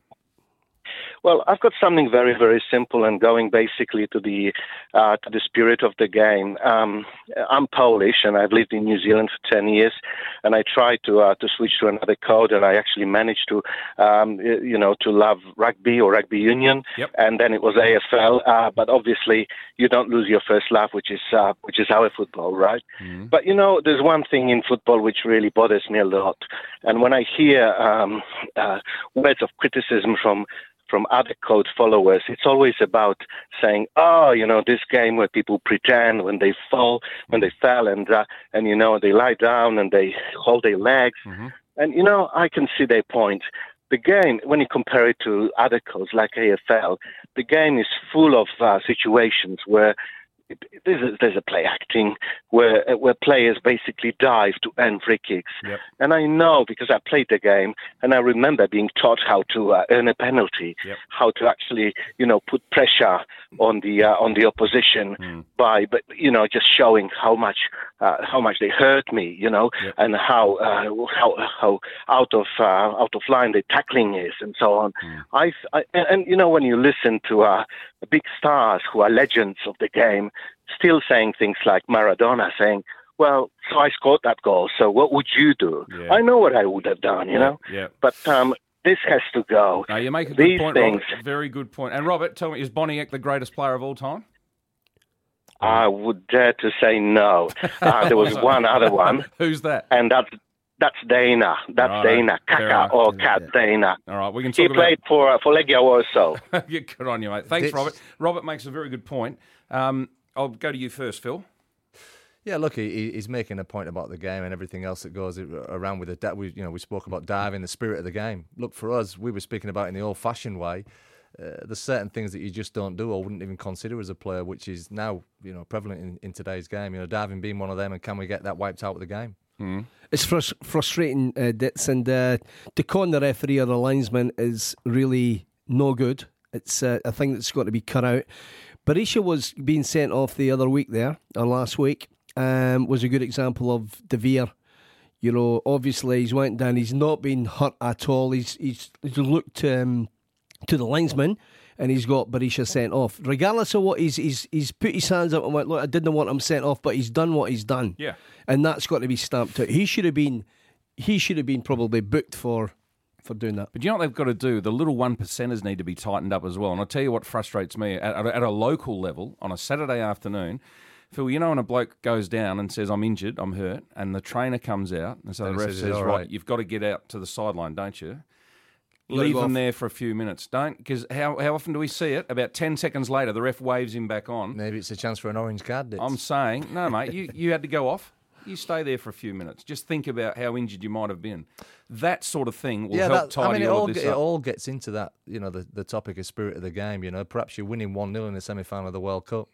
Well, I've got something very, very simple and going basically to the uh, to the spirit of the game. Um, I'm Polish and I've lived in New Zealand for ten years, and I tried to uh, to switch to another code, and I actually managed to, um, you know, to love rugby or rugby union, Yep. and then it was AFL. Uh, but obviously, you don't lose your first love, which is uh, which is our football, right? But you know, there's one thing in football which really bothers me a lot, and when I hear um, uh, words of criticism from from other code followers, it's always about saying, "Oh, you know, this game where people pretend when they fall, when they fell, and uh, and you know they lie down and they hold their legs." And you know, I can see their point. The game, when you compare it to other codes like AFL, the game is full of uh, situations where there's a, there's a play acting where where players basically dive to earn free kicks. Yep. And I know because I played the game and I remember being taught how to uh, earn a penalty, Yep. how to actually you know put pressure on the uh, on the opposition by but you know just showing how much uh, how much they hurt me, you know, and how uh, how how out of uh, out of line the tackling is and so on. I, I and, and you know when you listen to uh, big stars who are legends of the game, still saying things like Maradona saying. Well, so I scored that goal. So what would you do? Yeah. I know what I would have done, you know. Yeah. But um, this has to go. No, you make a good These point, things, Robert. Very good point. And Robert, tell me, is Boniek the greatest player of all time? I would dare to say no. Uh, there was [laughs] one other one, Who's that? and that's that's Dana. That's Right, Dana Kaka or Cat Dana. All right, we can He talk about. played for uh, for Legia Warsaw. [laughs] Yeah, good on you, mate. Thanks, This- Robert. Robert makes a very good point. Um, I'll go to you first, Phil. Yeah, look, he, he- he's making a point about the game and everything else that goes around with it. We, you know, we spoke about diving, the spirit of the game. Look, for us, we were speaking about it in the old-fashioned way. Uh, there's certain things that you just don't do or wouldn't even consider as a player, which is now, you know, prevalent in, in today's game. You know, diving being one of them, and can we get that wiped out of the game? It's frus- frustrating, uh, and uh, to con the referee or the linesman is really no good. It's uh, a thing that's got to be cut out. Berisha was being sent off the other week there, or last week, um, was a good example of De Veer. You know, obviously he's went down. He's not been hurt at all. He's he's, he's looked um, to the linesman and he's got Berisha sent off. Regardless of what he's he's he's put his hands up and went, look, I didn't want him sent off, but he's done what he's done. Yeah. And that's got to be stamped out. He should have been he should have been probably booked for for doing that. But you know what they've got to do? The little one percenters need to be tightened up as well. And I'll tell you what frustrates me at, at, a, at a local level on a Saturday afternoon. Phil, you know when a bloke goes down and says, I'm injured, I'm hurt, and the trainer comes out and so And the ref says, says, "All right, right." you've got to get out to the sideline, don't you? Let Leave them off. there for a few minutes. Don't, because how, how often do we see it? About 10 seconds later, the ref waves him back on. Maybe it's a chance for an orange card. Ditz. I'm saying, no, mate, you, you had to go off. You stay there for a few minutes. Just think about how injured you might have been. That sort of thing will yeah, help that, tidy I mean, it all all, of this ge- it all gets into that, you know, the, the topic of spirit of the game. You know, perhaps you're winning 1 0 in the semi final of the World Cup.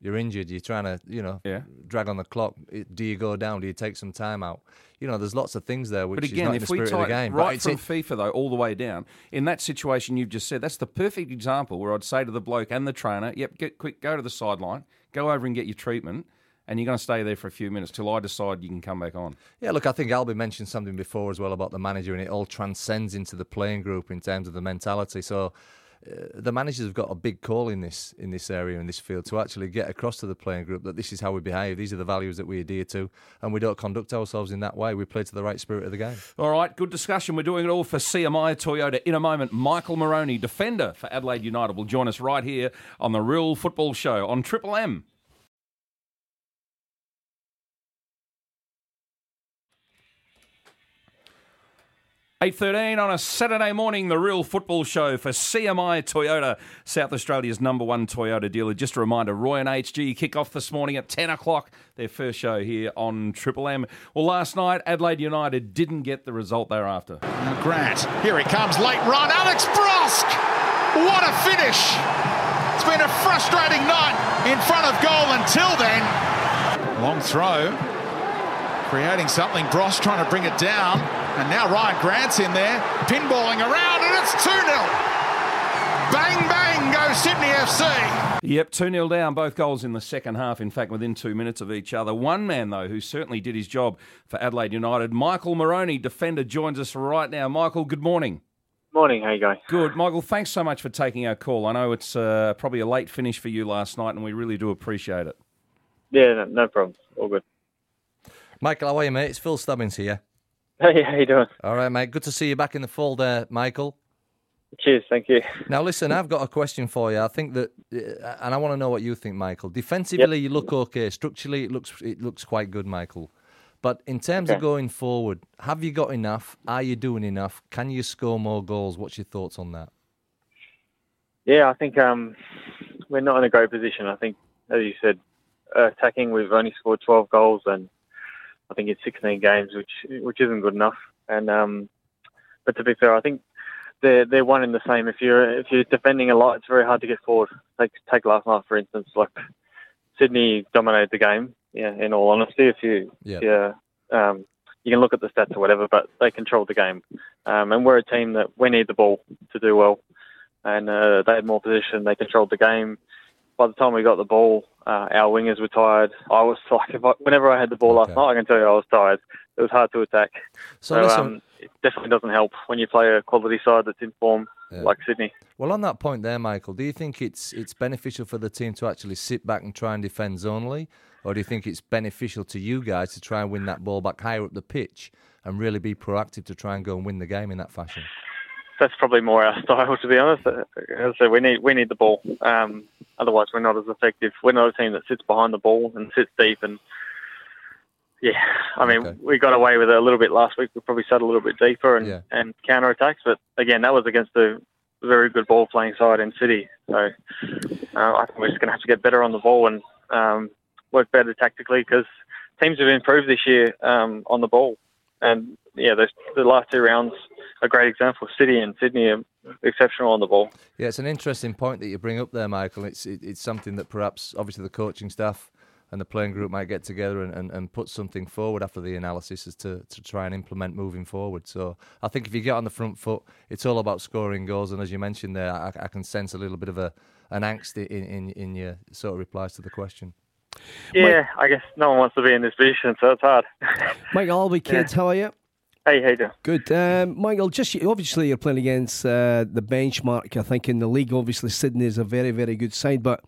You're injured, you're trying to, you know, Yeah. drag on the clock. Do you go down? Do you take some time out? You know, there's lots of things there which But is again, not in the if we spirit of the tie game. Right from it- FIFA though, all the way down in that situation you've just said, that's the perfect example where I'd say to the bloke and the trainer, "Yep, get quick, go to the sideline, go over and get your treatment, and you're going to stay there for a few minutes till I decide you can come back on." Yeah, look, I think Alby mentioned something before as well about the manager, and it all transcends into the playing group in terms of the mentality. So Uh, the managers have got a big call in this in this area in this field to actually get across to the playing group that this is how we behave, these are the values that we adhere to, and we don't conduct ourselves in that way. We play to the right spirit of the game. All right, good discussion. We're doing it all for CMI Toyota. In a moment, Michael Marrone, defender for Adelaide United, will join us right here on the Real Football Show on Triple M. Eight thirteen on a Saturday morning, the real football show for CMI Toyota, South Australia's number one Toyota dealer. Just a reminder, Roy and HG kick off this morning at ten o'clock. Their first show here on Triple M. Well, last night Adelaide United didn't get the result they're after. Now Grant, here it comes, late run. Alex Brosque! What a finish! It's been a frustrating night in front of goal until then. Long throw, creating something. Brosque trying to bring it down. And now Ryan Grant's in there, pinballing around, and it's 2 0. Bang, bang goes Sydney FC. Yep, 2 0 down, both goals in the second half, in fact, within two minutes of each other. One man, though, who certainly did his job for Adelaide United, Michael Marrone, defender, joins us right now. Michael, good morning. Morning, how you going? Good. Michael, thanks so much for taking our call. I know it's uh, probably a late finish for you last night, and we really do appreciate it. Yeah, no, no problem. All good. Michael, how are you, mate? It's Phil Stubbins here. [laughs] Hey, how you doing? All right, mate. Good to see you back in the fold there, Michael. Cheers, thank you. Now, listen, I've got a question for you. I think that, uh, and I want to know what you think, Michael. Defensively, you look okay. Structurally, it looks it looks quite good, Michael. But in terms of going forward, have you got enough? Are you doing enough? Can you score more goals? What's your thoughts on that? Yeah, I think um, we're not in a great position. I think, as you said, uh, attacking, we've only scored 12 goals, and I think it's 16 games, which which isn't good enough. And um, but to be fair, I think they're they're one and the same. If you're if you're defending a lot, it's very hard to get forward. Take take last night for instance, like Sydney dominated the game. Yeah, in all honesty, if you Yeah. yeah. Um, you can look at the stats or whatever, but they controlled the game. Um, and we're a team that we need the ball to do well. And uh, they had more position. They controlled the game. By the time we got the ball, uh, our wingers were tired. I was [laughs] like, if I, whenever I had the ball last night, I can tell you I was tired. It was hard to attack. So So, listen- um, it definitely doesn't help when you play a quality side that's in form Yeah. like Sydney. Well, on that point there, Michael, do you think it's it's beneficial for the team to actually sit back and try and defend zonally, or do you think it's beneficial to you guys to try and win that ball back higher up the pitch and really be proactive to try and go and win the game in that fashion? That's probably more our [laughs] style, to be honest. Uh, As I said, we need we need the ball. Um, otherwise, we're not as effective. We're not a team that sits behind the ball and sits deep. And yeah, I mean, we got away with it a little bit last week. We probably sat a little bit deeper and Yeah. and counter attacks. But again, that was against a very good ball playing side in City. So uh, I think we're just going to have to get better on the ball and um, work better tactically because teams have improved this year um, on the ball. And yeah, those, the last two rounds are a great example. City and Sydney are exceptional on the ball. Yeah, it's an interesting point that you bring up there, Michael. It's it, it's something that perhaps, obviously, the coaching staff and the playing group might get together and, and, and put something forward after the analysis as to, to try and implement moving forward. So I think if you get on the front foot, it's all about scoring goals. And as you mentioned there, I, I can sense a little bit of a an angst in, in, in your sort of replies to the question. Yeah, I guess no one wants to be in this position, so it's hard. Michael Alby, kids, how are you? Hey, how you doing? Good. Um, Michael, just obviously you're playing against uh, the benchmark, I think, in the league. Obviously, Sydney is a very, very good side, but.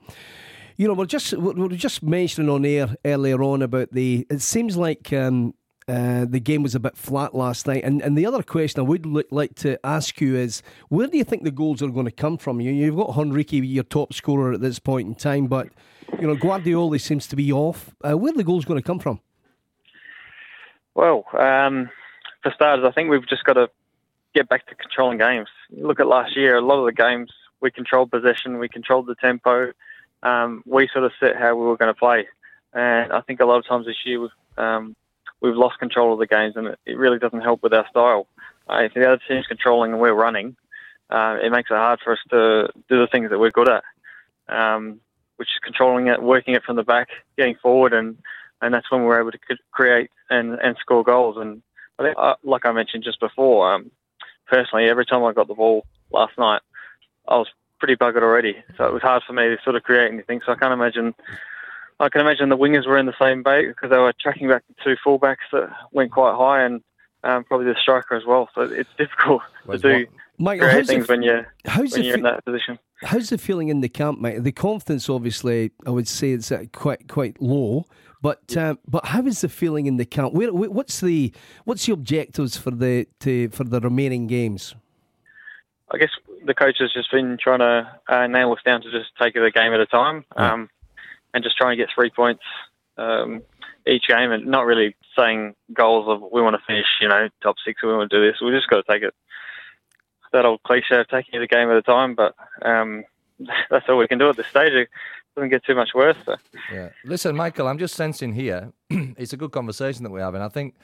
You know, we're just we're we're just mentioning on air earlier on about the. It seems like um, uh, the game was a bit flat last night, and and the other question I would li- like to ask you is, where do you think the goals are going to come from? You you've got Henrique, your top scorer at this point in time, but you know Guardiola seems to be off. Uh, where are the goals going to come from? Well, um, for starters, I think we've just got to get back to controlling games. Look at last year; a lot of the games we controlled possession, we controlled the tempo. Um, we sort of set how we were going to play, and I think a lot of times this year we've, um, we've lost control of the games, and it, really doesn't help with our style. Uh, if the other team's controlling and we're running, uh, it makes it hard for us to do the things that we're good at. Um, which is controlling it, working it from the back, getting forward, and and that's when we're able to create and and score goals. And I think, uh, like I mentioned just before, um, personally, every time I got the ball last night, I was pretty buggered already. So it was hard for me to sort of create anything. So I can't imagine. I can imagine the wingers were in the same boat because they were tracking back the two fullbacks that went quite high, and um, probably the striker as well. So it's difficult Where's to do create how's things when you're when you're in that position. How's the feeling in the camp, mate? The confidence, obviously, I would say it's uh, quite quite low. But um, but how is the feeling in the camp? Where, wh- what's the what's the objectives for the to, for the remaining games? I guess the coach has just been trying to uh, nail us down to just take it a game at a time, um, and just try and get three points um, each game, and not really saying goals of we want to finish, you know, top six, we want to do this. We just got to take it. That old cliche of taking a game at a time, but um, [laughs] that's all we can do at this stage. It doesn't get too much worse. So. Yeah. Listen, Michael, I'm just sensing here, [clears throat] it's a good conversation that we're having. I think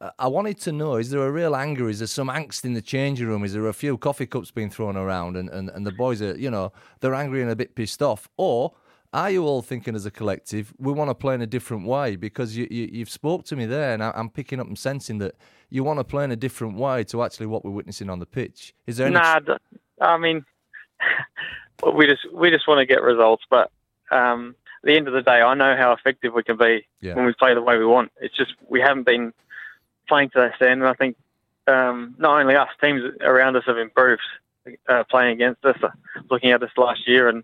uh, I wanted to know is there a real anger? Is there some angst in the changing room? Is there a few coffee cups being thrown around and, and, and the boys are, you know, they're angry and a bit pissed off? Or are you all thinking as a collective, we want to play in a different way? Because you, you, you've spoke to me there and I, I'm picking up and sensing that you want to play in a different way to actually what we're witnessing on the pitch. Is there any. Nah, I mean, [laughs] we just we just want to get results, but um, at the end of the day, I know how effective we can be Yeah. when we play the way we want. It's just we haven't been playing to that standard. And I think um, not only us, teams around us have improved uh, playing against us, uh, looking at us last year, and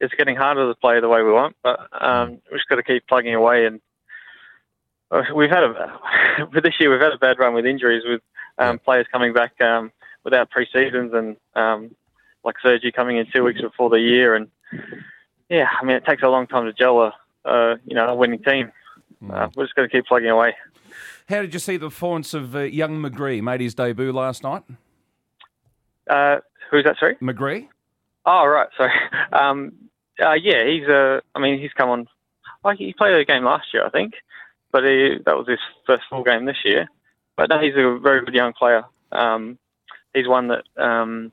it's getting harder to play the way we want. But um, we've just got to keep plugging away. And we've had a [laughs] with this year we've had a bad run with injuries, with um, players coming back um, without pre-seasons and um, like Sergi coming in two weeks before the year, and yeah, I mean it takes a long time to gel a uh, you know a winning team. Uh, we're just going to keep plugging away. How did you see the performance of uh, young McGree? Made his debut last night. Uh, who's that? Sorry. McGree. Oh right, sorry. [laughs] Um, uh, yeah, he's uh, I mean he's come on. Like he played a game last year, I think, but he, that was his first full game this year. But no, he's a very good young player. Um, he's one that um,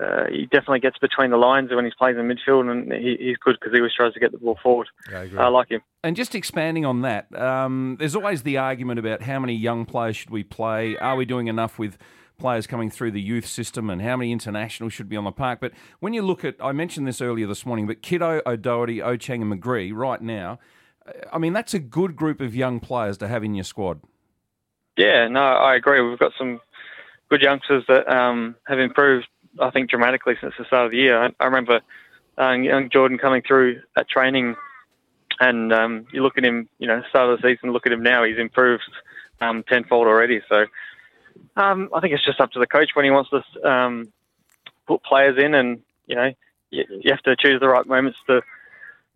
uh, he definitely gets between the lines when he's playing in midfield, and he, he's good because he always tries to get the ball forward. Yeah, I agree. I like him. And just expanding on that, um, there's always the argument about how many young players should we play? Are we doing enough with players coming through the youth system, and how many internationals should be on the park? But when you look at, I mentioned this earlier this morning, but Kitto, O'Doherty, Ocheng, and McGree right now, I mean that's a good group of young players to have in your squad. Yeah, no, I agree. We've got some good youngsters that um, have improved, I think, dramatically since the start of the year. I, I remember uh, young Jordan coming through at training, and um, you look at him, you know, start of the season, look at him now, he's improved um, tenfold already. So um, I think it's just up to the coach when he wants to um, put players in, and you know, you, you have to choose the right moments to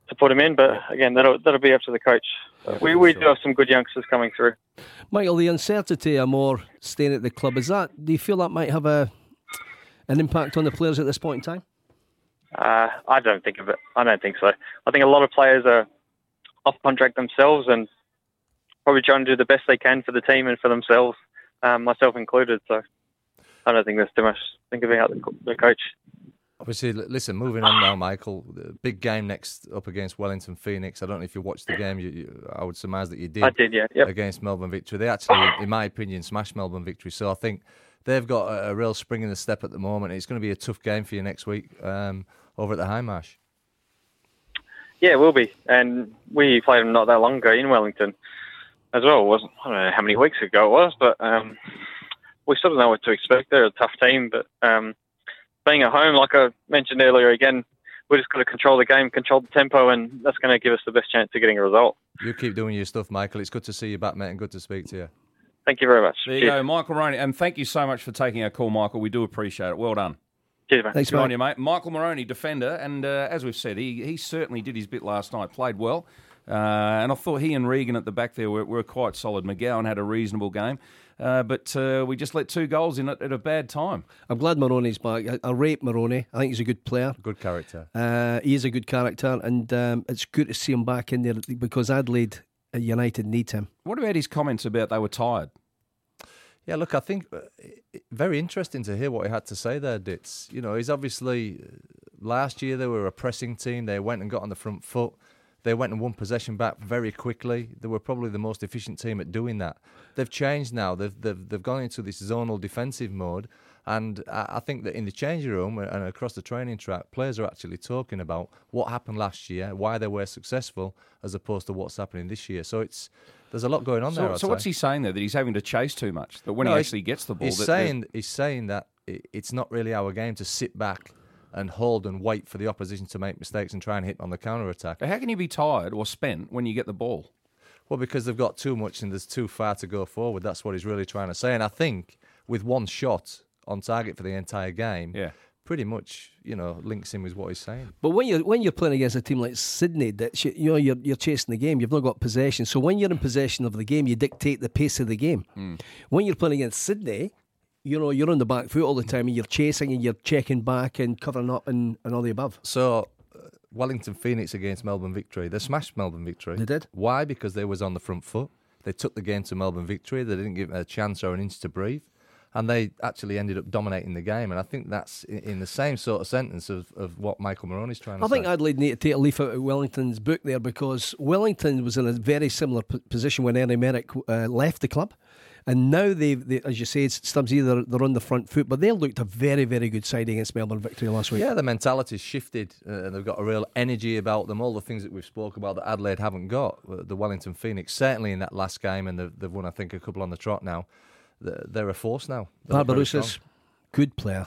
to put him in. But again, that'll that'll be up to the coach. we we do have some good youngsters coming through. Michael, the uncertainty of Amor staying at the club is that? Do you feel that might have a an impact on the players at this point in time? Uh, I don't think of it. I don't think so. I think a lot of players are off contract themselves and probably trying to do the best they can for the team and for themselves, um, myself included. So I don't think there's too much to think about the coach. Obviously, listen, moving on now, Michael. The big game next up against Wellington Phoenix. I don't know if you watched the game. You, you, I would surmise that you did. I did, yeah. Yep. Against Melbourne Victory. They actually, in my opinion, smashed Melbourne Victory. So I think they've got a, a real spring in the step at the moment. It's going to be a tough game for you next week um, over at the Hindmarsh. Yeah, it will be. And we played them not that long ago in Wellington as well. It wasn't I don't know how many weeks ago it was, but um, we sort of know what to expect. They're a tough team, but um, being at home, like I mentioned earlier, again, we just got to control the game, control the tempo, and that's going to give us the best chance of getting a result. You keep doing your stuff, Michael. It's good to see you back, mate, and good to speak to you. Thank you very much. There you go, Michael Marrone, and thank you so much for taking our call, Michael. We do appreciate it. Well done. Cheers, mate. Thanks, Good on mate. you, mate. Michael Marrone, defender, and uh, as we've said, he he certainly did his bit last night. Played well, uh, and I thought he and Regan at the back there were, were quite solid. McGowan had a reasonable game, uh, but uh, we just let two goals in it at a bad time. I'm glad Marrone's back. I, I rate Marrone. I think he's a good player. Good character. Uh, he is a good character, and um, it's good to see him back in there because Adelaide uh, United needs him. What about his comments about they were tired? Yeah, look, I think uh, very interesting to hear what he had to say there, Ditz. You know, he's obviously uh, Last year they were a pressing team. They went and got on the front foot. They went and won possession back very quickly. They were probably the most efficient team at doing that. They've changed now. They've they've, they've gone into this zonal defensive mode, and I, I think that in the changing room and across the training track, players are actually talking about what happened last year, why they were successful, as opposed to what's happening this year. So it's there's a lot going on So, there. I'd so what's say. he saying there? That he's having to chase too much? That when No, he actually gets the ball, he's saying he's saying that it's not really our game to sit back and hold and wait for the opposition to make mistakes and try and hit on the counter attack. But how can you be tired or spent when you get the ball? Well, because they've got too much and there's too far to go forward. That's what he's really trying to say. And I think with one shot on target for the entire game, Yeah. pretty much you know links in with what he's saying. But when you're when you're playing against a team like Sydney, that you you know you're you're chasing the game. You've not got possession. So when you're in possession of the game, you dictate the pace of the game. Hmm. When you're playing against Sydney, you know you're on the back foot all the time, and you're chasing and you're checking back and covering up and, and all the above. So uh, Wellington Phoenix against Melbourne Victory, they smashed Melbourne Victory. They did. Why? Because they was on the front foot. They took the game to Melbourne Victory. They didn't give them a chance or an inch to breathe. And they actually ended up dominating the game. And I think that's in the same sort of sentence of, of what Michael Marrone's trying to I say. think Adelaide need to take a leaf out of Wellington's book there because Wellington was in a very similar p- position when Ernie Merrick uh, left the club. And now they've, they, as you say, Stubbsy, they're, they're on the front foot, but they looked a very, very good side against Melbourne Victory last week. Yeah, the mentality's shifted, uh, and they've got a real energy about them. All the things that we've spoke about that Adelaide haven't got. Uh, The Wellington Phoenix, certainly in that last game, and they've, they've won, I think, a couple on the trot now. They're, a force now. Strong. Good player.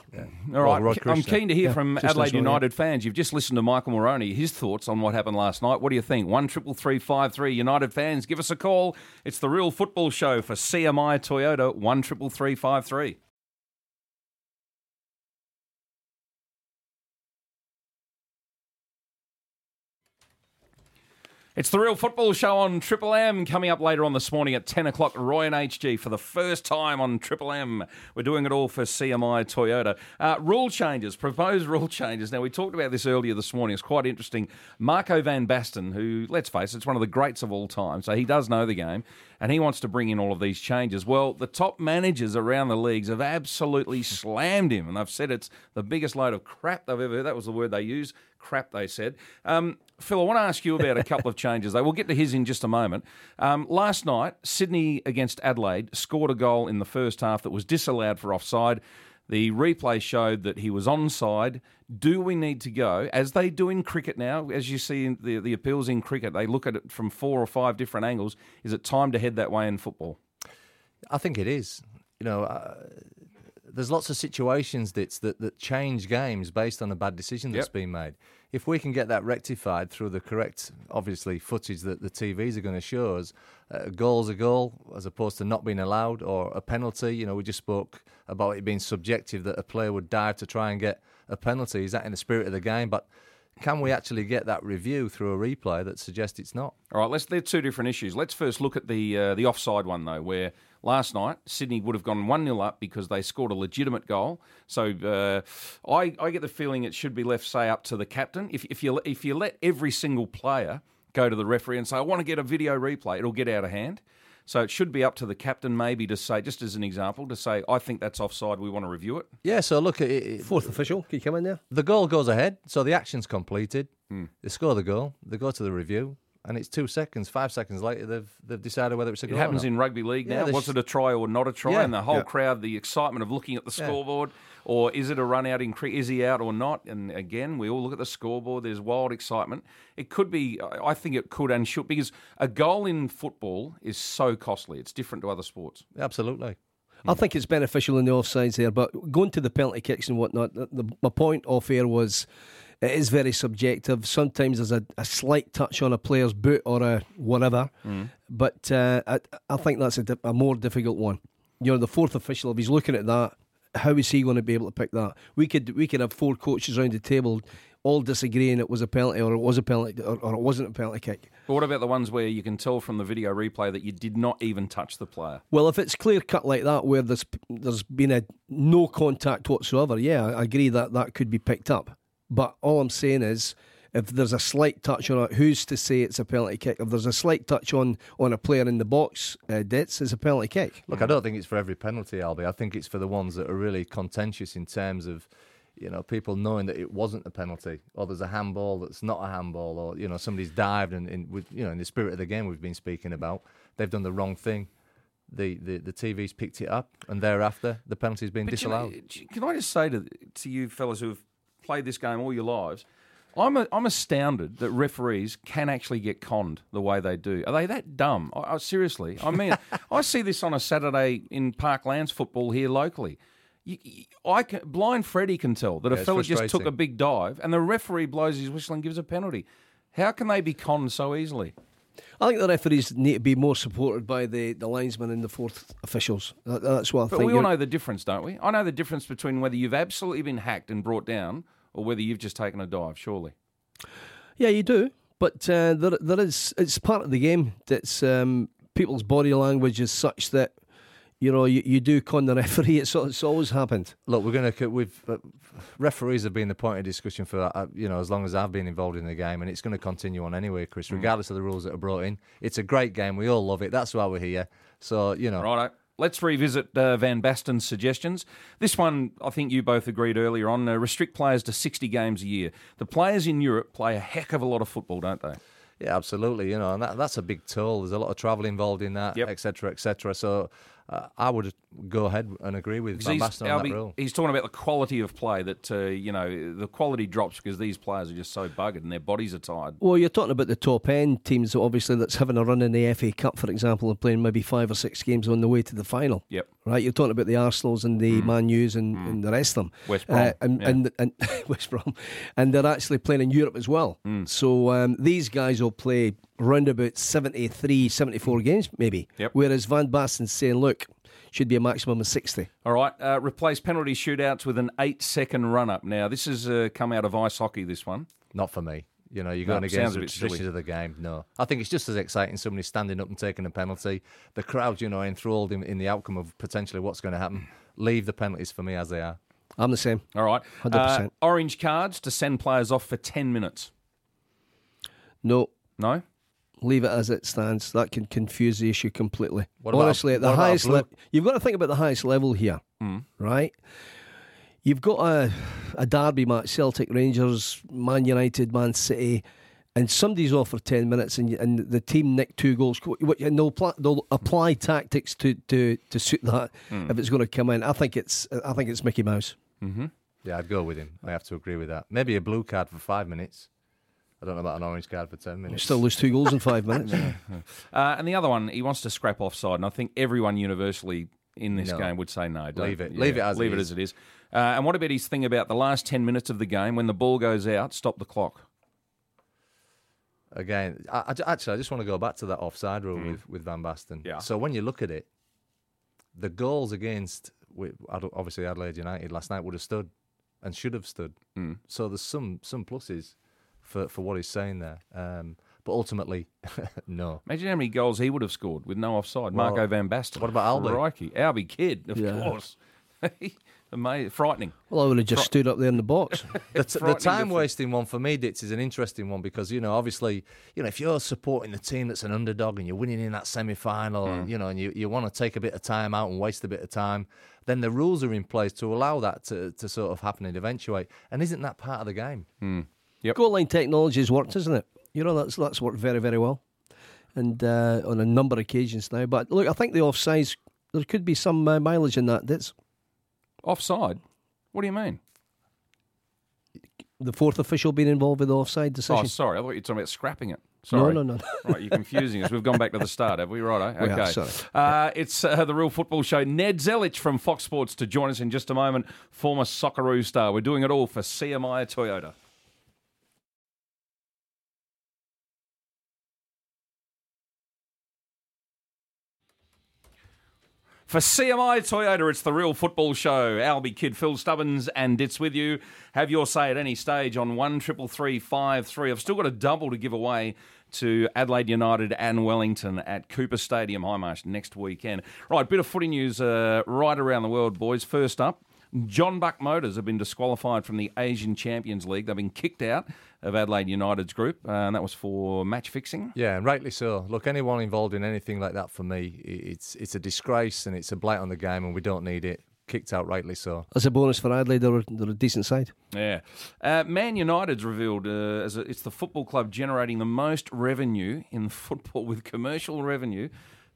All right, Well, I'm keen to hear Yeah, from just Adelaide listen, yeah. United fans. You've just listened to Michael Marrone, his thoughts on what happened last night. What do you think? One triple three five three United fans, give us a call. It's the Real Football Show for CMI Toyota. One triple three five three. It's the Real Football Show on Triple M coming up later on this morning at 10 o'clock. Roy and HG for the first time on Triple M. We're doing it all for CMI Toyota. Uh, rule changes, proposed rule changes. Now, we talked about this earlier this morning. It's quite interesting. Marco Van Basten, who, let's face it, it, is one of the greats of all time, so he does know the game, and he wants to bring in all of these changes. Well, the top managers around the leagues have absolutely [laughs] slammed him, and they've said it's the biggest load of crap they've ever heard. That was the word they used. Crap, they said. Um, Phil, I want to ask you about a couple of changes. Though we'll get to his in just a moment. Um, last night, Sydney against Adelaide scored a goal in the first half that was disallowed for offside. The replay showed that he was onside. Do we need to go, as they do in cricket now, as you see in the, the appeals in cricket, they look at it from four or five different angles. Is it time to head that way in football? I think it is. You know, uh, there's lots of situations that's, that that change games based on a bad decision that's Yep. been made. If we can get that rectified through the correct, obviously, footage that the TVs are going to show us, uh, a goal's a goal as opposed to not being allowed, or a penalty. You know, we just spoke about it being subjective that a player would dive to try and get a penalty. Is that in the spirit of the game? But can we actually get that review through a replay that suggests it's not? All right, let's. They're two different issues. Let's first look at the uh, the offside one though, where last night Sydney would have gone one 0 up because they scored a legitimate goal. So uh, I I get the feeling it should be left say up to the captain. If if you if you let every single player go to the referee and say I want to get a video replay, it'll get out of hand. So it should be up to the captain maybe to say, just as an example, to say I think that's offside. We want to review it. Yeah. So look, it, it, Fourth official, can you come in there? the goal goes ahead, so the action's completed. Hmm. They score the goal, they go to the review, and it's two seconds, five seconds later, they've they've decided whether it's a goal. It goal. happens or not. in rugby league now. they Was sh- it a try or not a try? Yeah, and the whole yeah. crowd, the excitement of looking at the Yeah. scoreboard, or is it a run out in cricket? Is he out or not? And again, we all look at the scoreboard. There's wild excitement. It could be. I I think it could and should because a goal in football is so costly. It's different to other sports. Absolutely. I think it's beneficial in the offsides there, but going to the penalty kicks and whatnot, the, the, my point off air was it is very subjective. Sometimes there's a, a slight touch on a player's boot or a whatever, but uh, I, I think that's a, a more difficult one. You know, the fourth official, if he's looking at that, how is he going to be able to pick that? We could we could have four coaches around the table all disagreeing it was a penalty or it was a penalty or, or it wasn't a penalty kick. But what about the ones where you can tell from the video replay that you did not even touch the player? Well, if it's clear cut like that, where there's there's been a no contact whatsoever, yeah, I agree that that could be picked up. But all I'm saying is, if there's a slight touch on it, who's to say it's a penalty kick? If there's a slight touch on on a player in the box, uh, Ditz, it's a penalty kick. Look, I don't think it's for every penalty, Alby. I think it's for the ones that are really contentious in terms of, you know, people knowing that it wasn't a penalty, or there's a handball that's not a handball, or you know, somebody's dived and, and with, you know, in the spirit of the game we've been speaking about, they've done the wrong thing. The, the, the TV's picked it up, and thereafter the penalty's been But you know, disallowed. can I just say to to you fellas who've played this game all your lives, I'm a, I'm astounded that referees can actually get conned the way they do. Are they that dumb? I, I, seriously, I mean, [laughs] I see this on a Saturday in Parklands football here locally. You, you- I can, blind Freddie can tell that Yeah, a fella just took a big dive, and the referee blows his whistle and gives a penalty. How can they be conned so easily? I think the referees need to be more supported by the, the linesmen and the fourth officials. That, that's what I But think. we all know the difference, don't we? I know the difference between whether you've absolutely been hacked and brought down, or whether you've just taken a dive. Surely. Yeah, you do. But uh, there, there is. It's part of the game. That's um, people's body language is such that you know you, you do con the [laughs] referee. It's, it's always happened. Look, we're going to. We've uh, referees have been the point of discussion for uh, you know as long as I've been involved in the game, and it's going to continue on anyway, Chris. Regardless of the rules that are brought in, it's a great game. We all love it. That's why we're here. So you know, Righto. Let's revisit uh, Van Basten's suggestions. This one, I think you both agreed earlier on, uh, restrict players to 60 games a year. The players in Europe play a heck of a lot of football, don't they? Yeah, absolutely. You know, and that, that's a big toll. There's a lot of travel involved in that, Yep. etc. cetera, et cetera. So uh, I would go ahead and agree with Van he's, Basten on that Alby, rule. he's talking about the quality of play that, uh, you know, the quality drops because these players are just so buggered and their bodies are tired. Well, you're talking about the top end teams, obviously, that's having a run in the FA Cup, for example, and playing maybe five or six games on the way to the final. Yep. Right, you're talking about the Arsenals and the Man U's and, and the rest of them. West Brom, and, yeah. and, and [laughs] West Brom. And they're actually playing in Europe as well. So um, these guys will play round about 73, 74 games, maybe. Yep. Whereas Van Basten's saying, look, should be a maximum of 60. All right, uh, replace penalty shootouts with an eight second run up. Now, this has uh, come out of ice hockey, this one. Not for me. You know, you're going it against a the bit silly. of the game. No, I think it's just as exciting somebody standing up and taking a penalty. The crowd, you know, enthralled in, in the outcome of potentially what's going to happen. Leave the penalties for me as they are. I'm the same. All right. 100%. Uh, orange cards to send players off for 10 minutes. No, No? Leave it as it stands. That can confuse the issue completely. What Honestly, at the highest level, you've got to think about the highest level here, hmm. right? You've got a a derby match: Celtic, Rangers, Man United, Man City, and somebody's off for ten minutes, and, and the team nick two goals, and they'll, pl- they'll apply tactics to, to, to suit that hmm. if it's going to come in. I think it's I think it's Mickey Mouse. Mm-hmm. Yeah, I'd go with him. I have to agree with that. Maybe a blue card for five minutes. I don't know about an orange card for ten minutes. Still lose two goals in five minutes. [laughs] Uh, and the other one, he wants to scrap offside, and I think everyone universally in this No. game would say no. Don't, Leave it. Leave it as leave it it is. as it is. Uh, and what about his thing about the last ten minutes of the game when the ball goes out, stop the clock? Again, I, I actually, I just want to go back to that offside rule with, with Van Basten. Mm. Yeah. So when you look at it, the goals against obviously Adelaide United last night would have stood and should have stood. Mm. So there's some some pluses for, for what he's saying there. Um, but ultimately, [laughs] no. Imagine how many goals he would have scored with no offside. Well, Marco Van Basten. what about Alby? Crikey. Alby Kidd, of Yeah. course. [laughs] Amazing. Frightening. Well, I would have just stood up there in the box. [laughs] The, t- the time wasting one for me, Ditz, is an interesting one because you know, obviously, you know, if you're supporting the team that's an underdog and you're winning in that semi final, Mm. you know, and you, you want to take a bit of time out and waste a bit of time, then the rules are in place to allow that to, to sort of happen and eventuate. And isn't that part of the game? Goal line technology has worked, isn't it? You know, that's that's worked very, very well. And uh, on a number of occasions now. But look, I think the offsides, there could be some uh, mileage in that. That's Offside? What do you mean? the fourth official being involved with the offside decision. Oh, sorry. I thought you were talking about scrapping it. Sorry. no, no. No. right, you're confusing us. We've gone back to the start, have we? Right, We okay. have, sorry. Uh, it's uh, the Real Football Show. Ned Zelich from Fox Sports to join us in just a moment. Former Socceroo star. We're doing it all for CMI Toyota. For CMI Toyota, it's the Real Football Show. Alby Kidd, Phil Stubbins, and it's with you. Have your say at any stage on one triple three five three. I've still got a double to give away to Adelaide United and Wellington at Cooper Stadium, Hindmarsh, next weekend. Right, bit of footy news uh, right around the world, boys. First up, Jeonbuk Motors have been disqualified from the Asian Champions League. They've been kicked out of Adelaide United's group, uh, and that was for match fixing. Yeah, and rightly so. Look, anyone involved in anything like that for me, it's it's a disgrace and it's a blight on the game, and we don't need it. kicked out rightly so. As a bonus for Adelaide, they're, they're a decent side. Yeah. Uh, Man United's revealed uh, as a, it's the football club generating the most revenue in [laughs] football with commercial revenue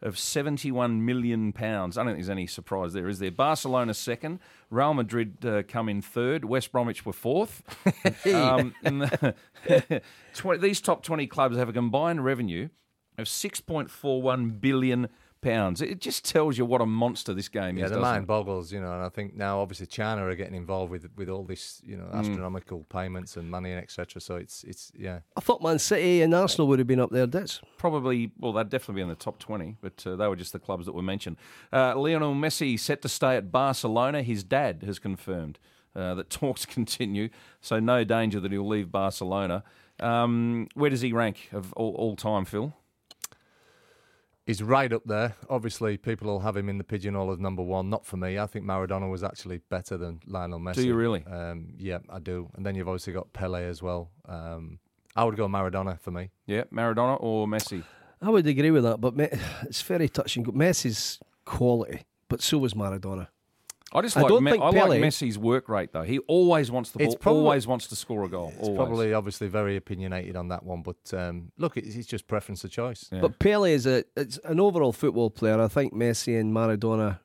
of 71 million pounds. I don't think there's any surprise there, is there? Barcelona second, Real Madrid uh, come in third, West Bromwich were fourth. [laughs] um, the [laughs] 20, these top 20 clubs have a combined revenue of 6.41 billion pounds. It just tells you what a monster this game Yeah, is. the doesn't mind it? boggles, you know, and I think now obviously China are getting involved with with all this, you know, Mm. astronomical payments and money and etc. So it's it's yeah. I thought Man City and Arsenal would have been up there, Ditz. Probably, well, they'd definitely be in the top 20, but uh, they were just the clubs that were mentioned. Uh, Lionel Messi set to stay at Barcelona. His dad has confirmed uh, that [laughs] talks continue, so no danger that he'll leave Barcelona. Um, where does he rank of all, all time, Phil? He's right up there. Obviously, people will have him in the pigeonhole as number one. Not for me. I think Maradona was actually better than Lionel Messi. Do you really? Um, yeah, I do. And then you've obviously got Pele as well. Um, I would go Maradona for me. Yeah, Maradona or Messi? I would agree with that, but [sighs] it's very touching. Messi's quality, but so was Maradona. I just I like don't Me- think I Pele- like Messi's work rate though. He always wants the ball, probably- always wants to score a goal. It's always. probably obviously very opinionated on that one, but um, look, it's, it's just preference of choice. Yeah. But Pele is a it's an overall football player. I think Messi and Maradona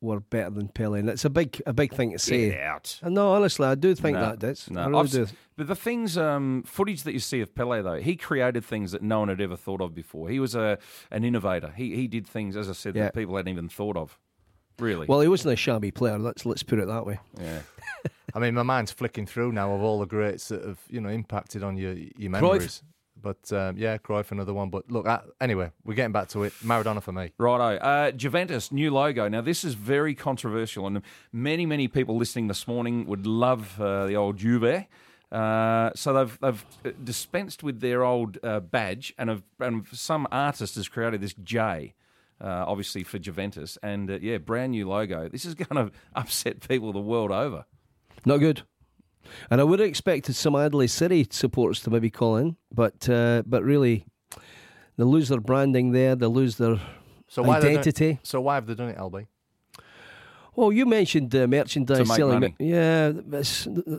were better than Pele, and it's a big a big thing to say. Get out. And no, honestly, I do think No, that. Ditz. no. I really I've do. But the things, um, footage that you see of Pele, though, he created things that no one had ever thought of before. He was a an innovator. He he did things, as I said, Yeah. that people hadn't even thought of. Really? Well, he wasn't a shabby player. Let's let's put it that way. yeah. I mean, my mind's flicking through now of all the greats that have you know impacted on your your memories. But um, yeah, Cruyff another one. But look, I, anyway, we're getting back to it. Maradona for me. Righto. Uh, Juventus, new logo. Now, this is very controversial, and many, many people listening this morning would love uh, the old Juve. Uh, so they've they've dispensed with their old uh, badge, and, have, and some artist has created this J, uh, obviously for Juventus, and uh, yeah, brand new logo. This is [laughs] going to upset people the world over. Not good. And I would have expected some Adelaide City supporters to maybe call in, but uh, but really, they lose their branding there. They lose their So why they don't- identity. So why have they done it, Alby? Well, you mentioned uh, merchandise To make selling. money. Yeah,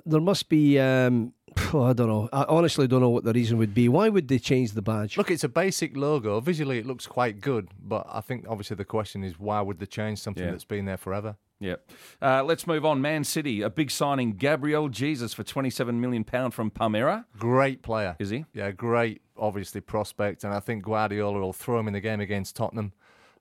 there must be. Um, I don't know. I honestly don't know what the reason would be. Why would they change the badge? Look, it's a basic logo. Visually, it looks quite good, but I think obviously the question is why would they change something Yeah. that's been there forever? Yep. Uh, let's move on. Man City, a big signing, Gabriel Jesus for twenty-seven million pound from Palmera. Great player. Is he? Yeah, great, obviously, prospect. And I think Guardiola will throw him in the game against Tottenham.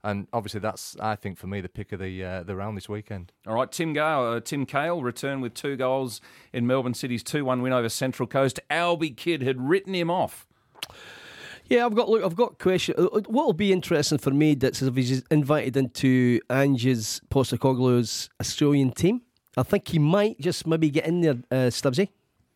And obviously, that's, I think, for me, the pick of the uh, the round this weekend. All right, Tim Cahill, uh, Tim Cahill returned with two goals in Melbourne City's two-one win over Central Coast. Alby Kidd had written him off. Yeah, I've got look. I've got question. uh, What will be interesting for me that's if he's invited into Ange's Postecoglou's Australian team. I think he might just maybe get in there, uh, Stubbsy.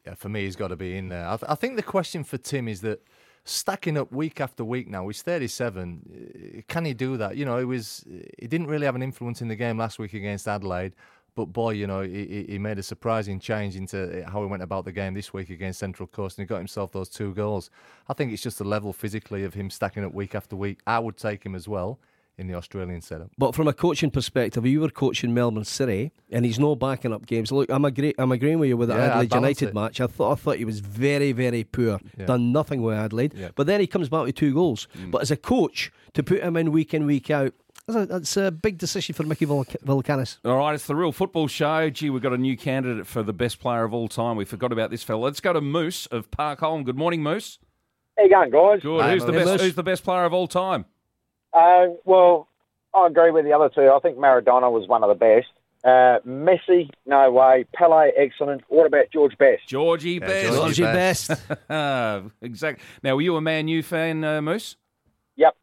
Yeah, for me, he's got to be in there. I, th- I think the question for Tim is that stacking up week after week now, he's 37. uh, Can he do that? You know, he was he didn't really have an influence in the game last week against Adelaide. But boy, you know, he, he- he made a surprising change into how he went about the game this week against Central Coast, and he got himself those two goals. I think it's just the level physically of him stacking up week after week. I would take him as well in the Australian setup. But from a coaching perspective, you were coaching Melbourne City and he's no backing up games. Look, I'm agree, I'm agreeing with you with the Yeah, Adelaide United it. match. I thought I thought he was very very poor. Yeah. Done nothing with Adelaide. Yeah. But then he comes back with two goals. Mm. But as a coach, to put him in week in week out, that's a, that's a big decision for Mickey Volc- Valkanis. All right, it's the real football show. Gee, we've got a new candidate for the best player of all time. We forgot about this fella. Let's go to Moose of Park Holme. Good morning, Moose. How you going, guys? Good. Hey, who's the best? Who's the best player of all time? Uh, well, I agree with the other two. I think Maradona was one of the best. Uh, Messi, no way. Pele, excellent. What about George Best? Georgie Yeah, Best. Georgie Georgie best. best. [laughs] exactly. Now, were you a Man U fan, uh, Moose? Yep.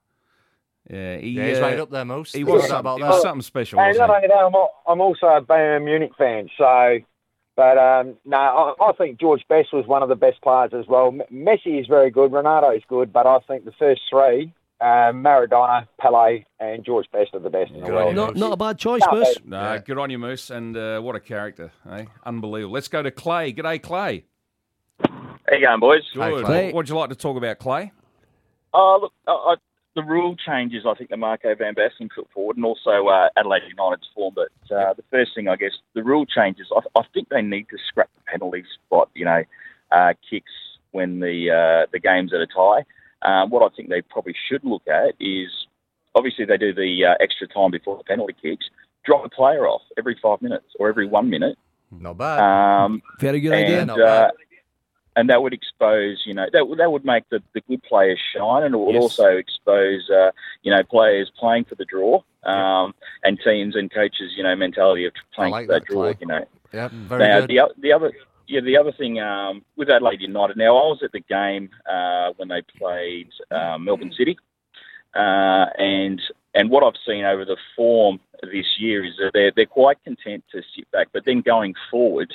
Yeah, he, Yeah, he's uh, right up there, most. He There's was, no doubt something, about he was something special, And wasn't not only that, I'm, al- I'm also a Bayern Munich fan. So, but um, no, I, I think George Best was one of the best players as well. M- Messi is very good. Ronaldo is good, but I think the first three, uh, Maradona, Pele, and George Best are the best in the Good world. Not not a bad choice, No, Moose. No, Yeah. good on you, Moose, and uh, what a character, eh? Unbelievable. Let's go to Clay. G'day, Clay. How you going, boys? Good. Clay. What'd you like to talk about, Clay? Oh, look, I, the rule changes I think that Marco Van Basten put forward, and also uh, Adelaide United's form. But uh, the first thing, I guess, the rule changes. I, I think they need to scrap the penalty spot. You know, uh, kicks when the uh, the game's at a tie. Um, what I think they probably should look at is obviously they do the uh, extra time before the penalty kicks. Drop a player off every five minutes or every one minute. Not bad. Um, Very good and, idea. Not uh, bad. and that would expose, you know, that, would- that would make the, the good players shine, and it would Yes. also expose, uh, you know, players playing for the draw, um, and teams and coaches, you know, mentality of playing like for that, that, draw, you know. Yeah, very Now good. the the other yeah the other thing um, with Adelaide United. Now I was at the game uh, when they played uh, Melbourne City, uh, and and what I've seen over the form this year is that they're they're quite content to sit back, but then going forward,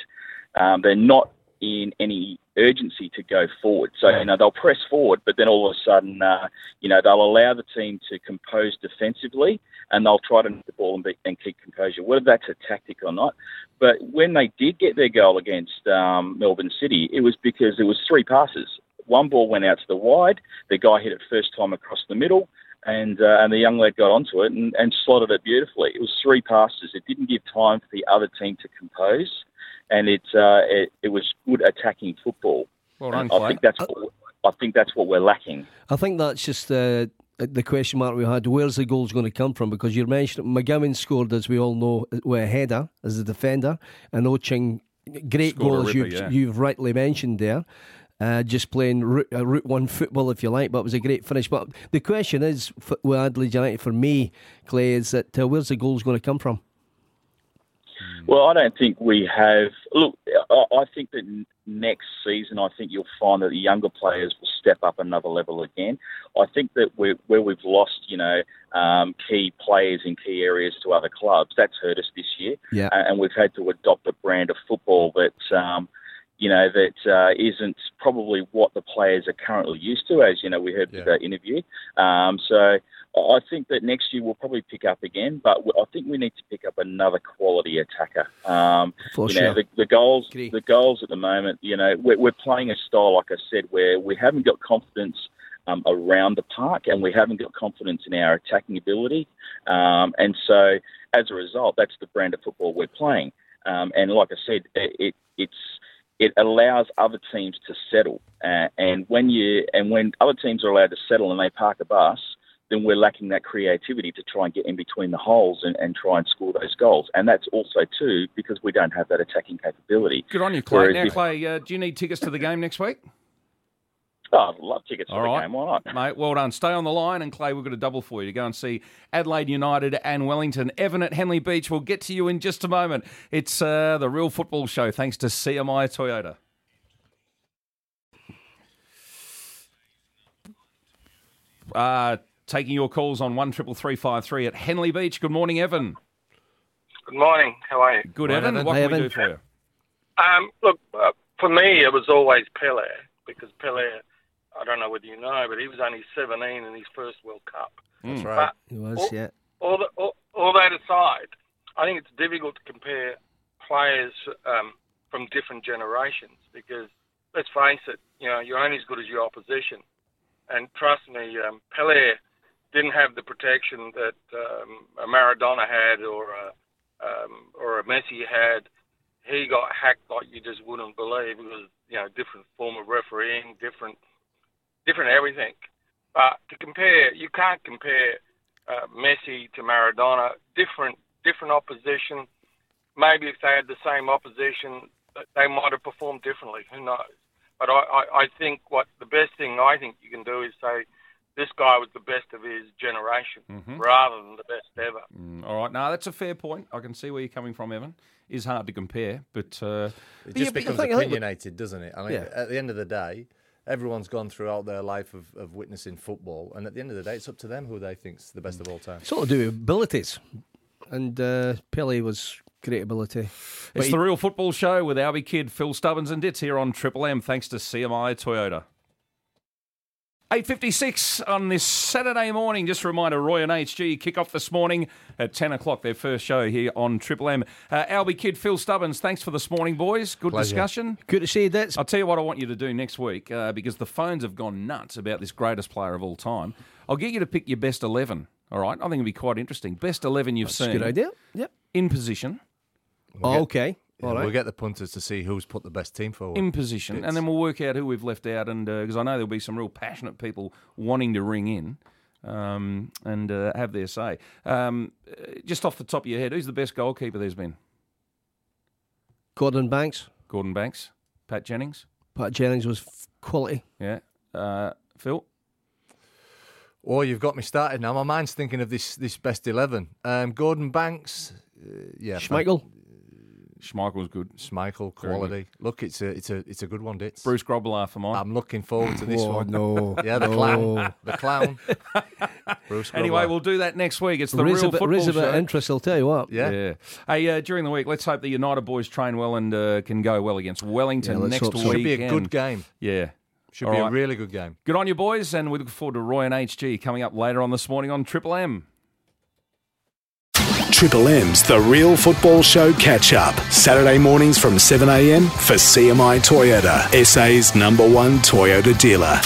um, they're not in any urgency to go forward. So you know they'll press forward, but then all of a sudden, uh, you know they'll allow the team to compose defensively, and they'll try to knock the ball and, be, and keep composure. Whether that's a tactic or not, but when they did get their goal against um, Melbourne City, it was because it was three passes. One ball went out to the wide. The guy hit it first time across the middle, and uh, and the young lad got onto it and, and slotted it beautifully. It was three passes. It didn't give time for the other team to compose, and it uh, it, it was good attacking football. Well done, I think that's what, I think that's what we're lacking. I think that's just uh, the question mark we had. Where's the goals going to come from? Because you mentioned McGowan scored, as we all know, with a header as a defender, and Oching, great Scored goal as you, yeah. you've rightly mentioned there. Uh, just playing route, uh, route one football, if you like, but it was a great finish. But the question is, for, with Adelaide United, for me, Clay, is that uh, where's the goals going to come from? Well, I don't think we have. Look, I I think that n- next season, I think you'll find that the younger players will step up another level again. I think that we're, where we've lost, you know, um, key players in key areas to other clubs, that's hurt us this year. Yeah. And we've had to adopt a brand of football that, um, you know, that uh, isn't probably what the players are currently used to, as you know, we heard with that interview. Um, so I think that next year we'll probably pick up again, but I think we need to pick up another quality attacker. Um, For you sure. know, the, the goals, Agree. the goals at the moment, you know, we're, we're playing a style, like I said, where we haven't got confidence um, around the park, and we haven't got confidence in our attacking ability, um, and so as a result, that's the brand of football we're playing. Um, and like I said, it, it it's it allows other teams to settle, uh, and when you and when other teams are allowed to settle and they park a bus, then we're lacking that creativity to try and get in between the holes and, and try and score those goals. And that's also too because we don't have that attacking capability. Good on you, Clay. Whereas Now, Clay, uh, do you need tickets to the game next week? Oh, I'd love tickets All for the game. Why not? Mate, well done. Stay on the line, and Clay, we've got a double for you to go and see Adelaide United and Wellington. Evan at Henley Beach. We'll get to you in just a moment. It's uh, the Real Football Show, thanks to CMI Toyota. Uh, taking your calls on one triple three five three at Henley Beach. Good morning, Evan. Good morning. How are you? Good, Morning, Evan. Evan. What Hey, can we do for you? Um, look, uh, for me, it was always Pele because Pele, I don't know whether you know, but he was only 17 in his first World Cup. That's Mm. right. he was, Oh. yeah. All, the, all, all that aside, I think it's difficult to compare players um, from different generations because, let's face it, you know, you're only as good as your opposition. And trust me, um, Pele didn't have the protection that um, a Maradona had or a, um, or a Messi had. He got hacked like you just wouldn't believe. It was, you know, different form of refereeing, different, different everything. But to compare, you can't compare uh, Messi to Maradona. Different, different opposition. Maybe if they had the same opposition, they might have performed differently. Who knows? But I, I, I think what the best thing I think you can do is say this guy was the best of his generation rather than the best ever. Mm, all right, now that's a fair point. I can see where you're coming from, Evan. Is hard to compare, but uh, It But just yeah, becomes think- I think- opinionated, doesn't it? I mean, Yeah. at the end of the day, everyone's gone throughout their life of, of witnessing football, and at the end of the day, it's up to them who they think's the best of all time. Sort of do with abilities. And uh, Pele was great ability. But It's he- the Real Football Show with Alby Kidd, Phil Stubbins and Ditz here on Triple M, thanks to CMI Toyota. 8.56 on this Saturday morning. Just a reminder, Roy and HG kick off this morning at 10 o'clock, their first show here on Triple M. Uh, Alby Kidd, Phil Stubbins, thanks for this morning, boys. Good Pleasure. discussion. Good to see you, Ditz. I'll tell you what I want you to do next week uh, because the phones have gone nuts about this greatest player of all time. I'll get you to pick your best 11, all right? I think it'll be quite interesting. Best 11 you've That's a seen. good idea. Yep. In position. Oh, okay. Yeah, All right. We'll get the punters to see who's put the best team forward. in position, Bits. and then we'll work out who we've left out. And because I know there'll be some real passionate people wanting to ring in um, and uh, have their say. Um, uh, just off the top of your head, who's the best goalkeeper there's been? Gordon Banks. Gordon Banks, Pat Jennings, Pat Jennings was f- quality. yeah. Uh, Phil, Oh, you've got me started now. My mind's thinking of this this best eleven. Um, Gordon Banks, uh, yeah, Schmeichel. Schmeichel's good. Schmeichel, Very quality. Look, it's a it's a it's a good one, Ditz. Bruce Grobbelaar for mine. I'm looking forward to this Oh, one. no. [laughs] yeah, the No. clown, the clown. [laughs] Bruce Anyway, we'll do that next week. It's the Raise real a bit, football raise show. interest, I'll tell you what. yeah. Yeah. Hey, uh, during the week, let's hope the United boys train well and uh, can go well against Wellington Yeah, next hope so. week. should be a good game. Yeah. Should All be right. a really good game. Good on you, boys, and we look forward to Roy and HG coming up later on this morning on Triple M. Triple M's The Real Football Show catch up. Saturday mornings from 7am for CMI Toyota, SA's number one Toyota dealer.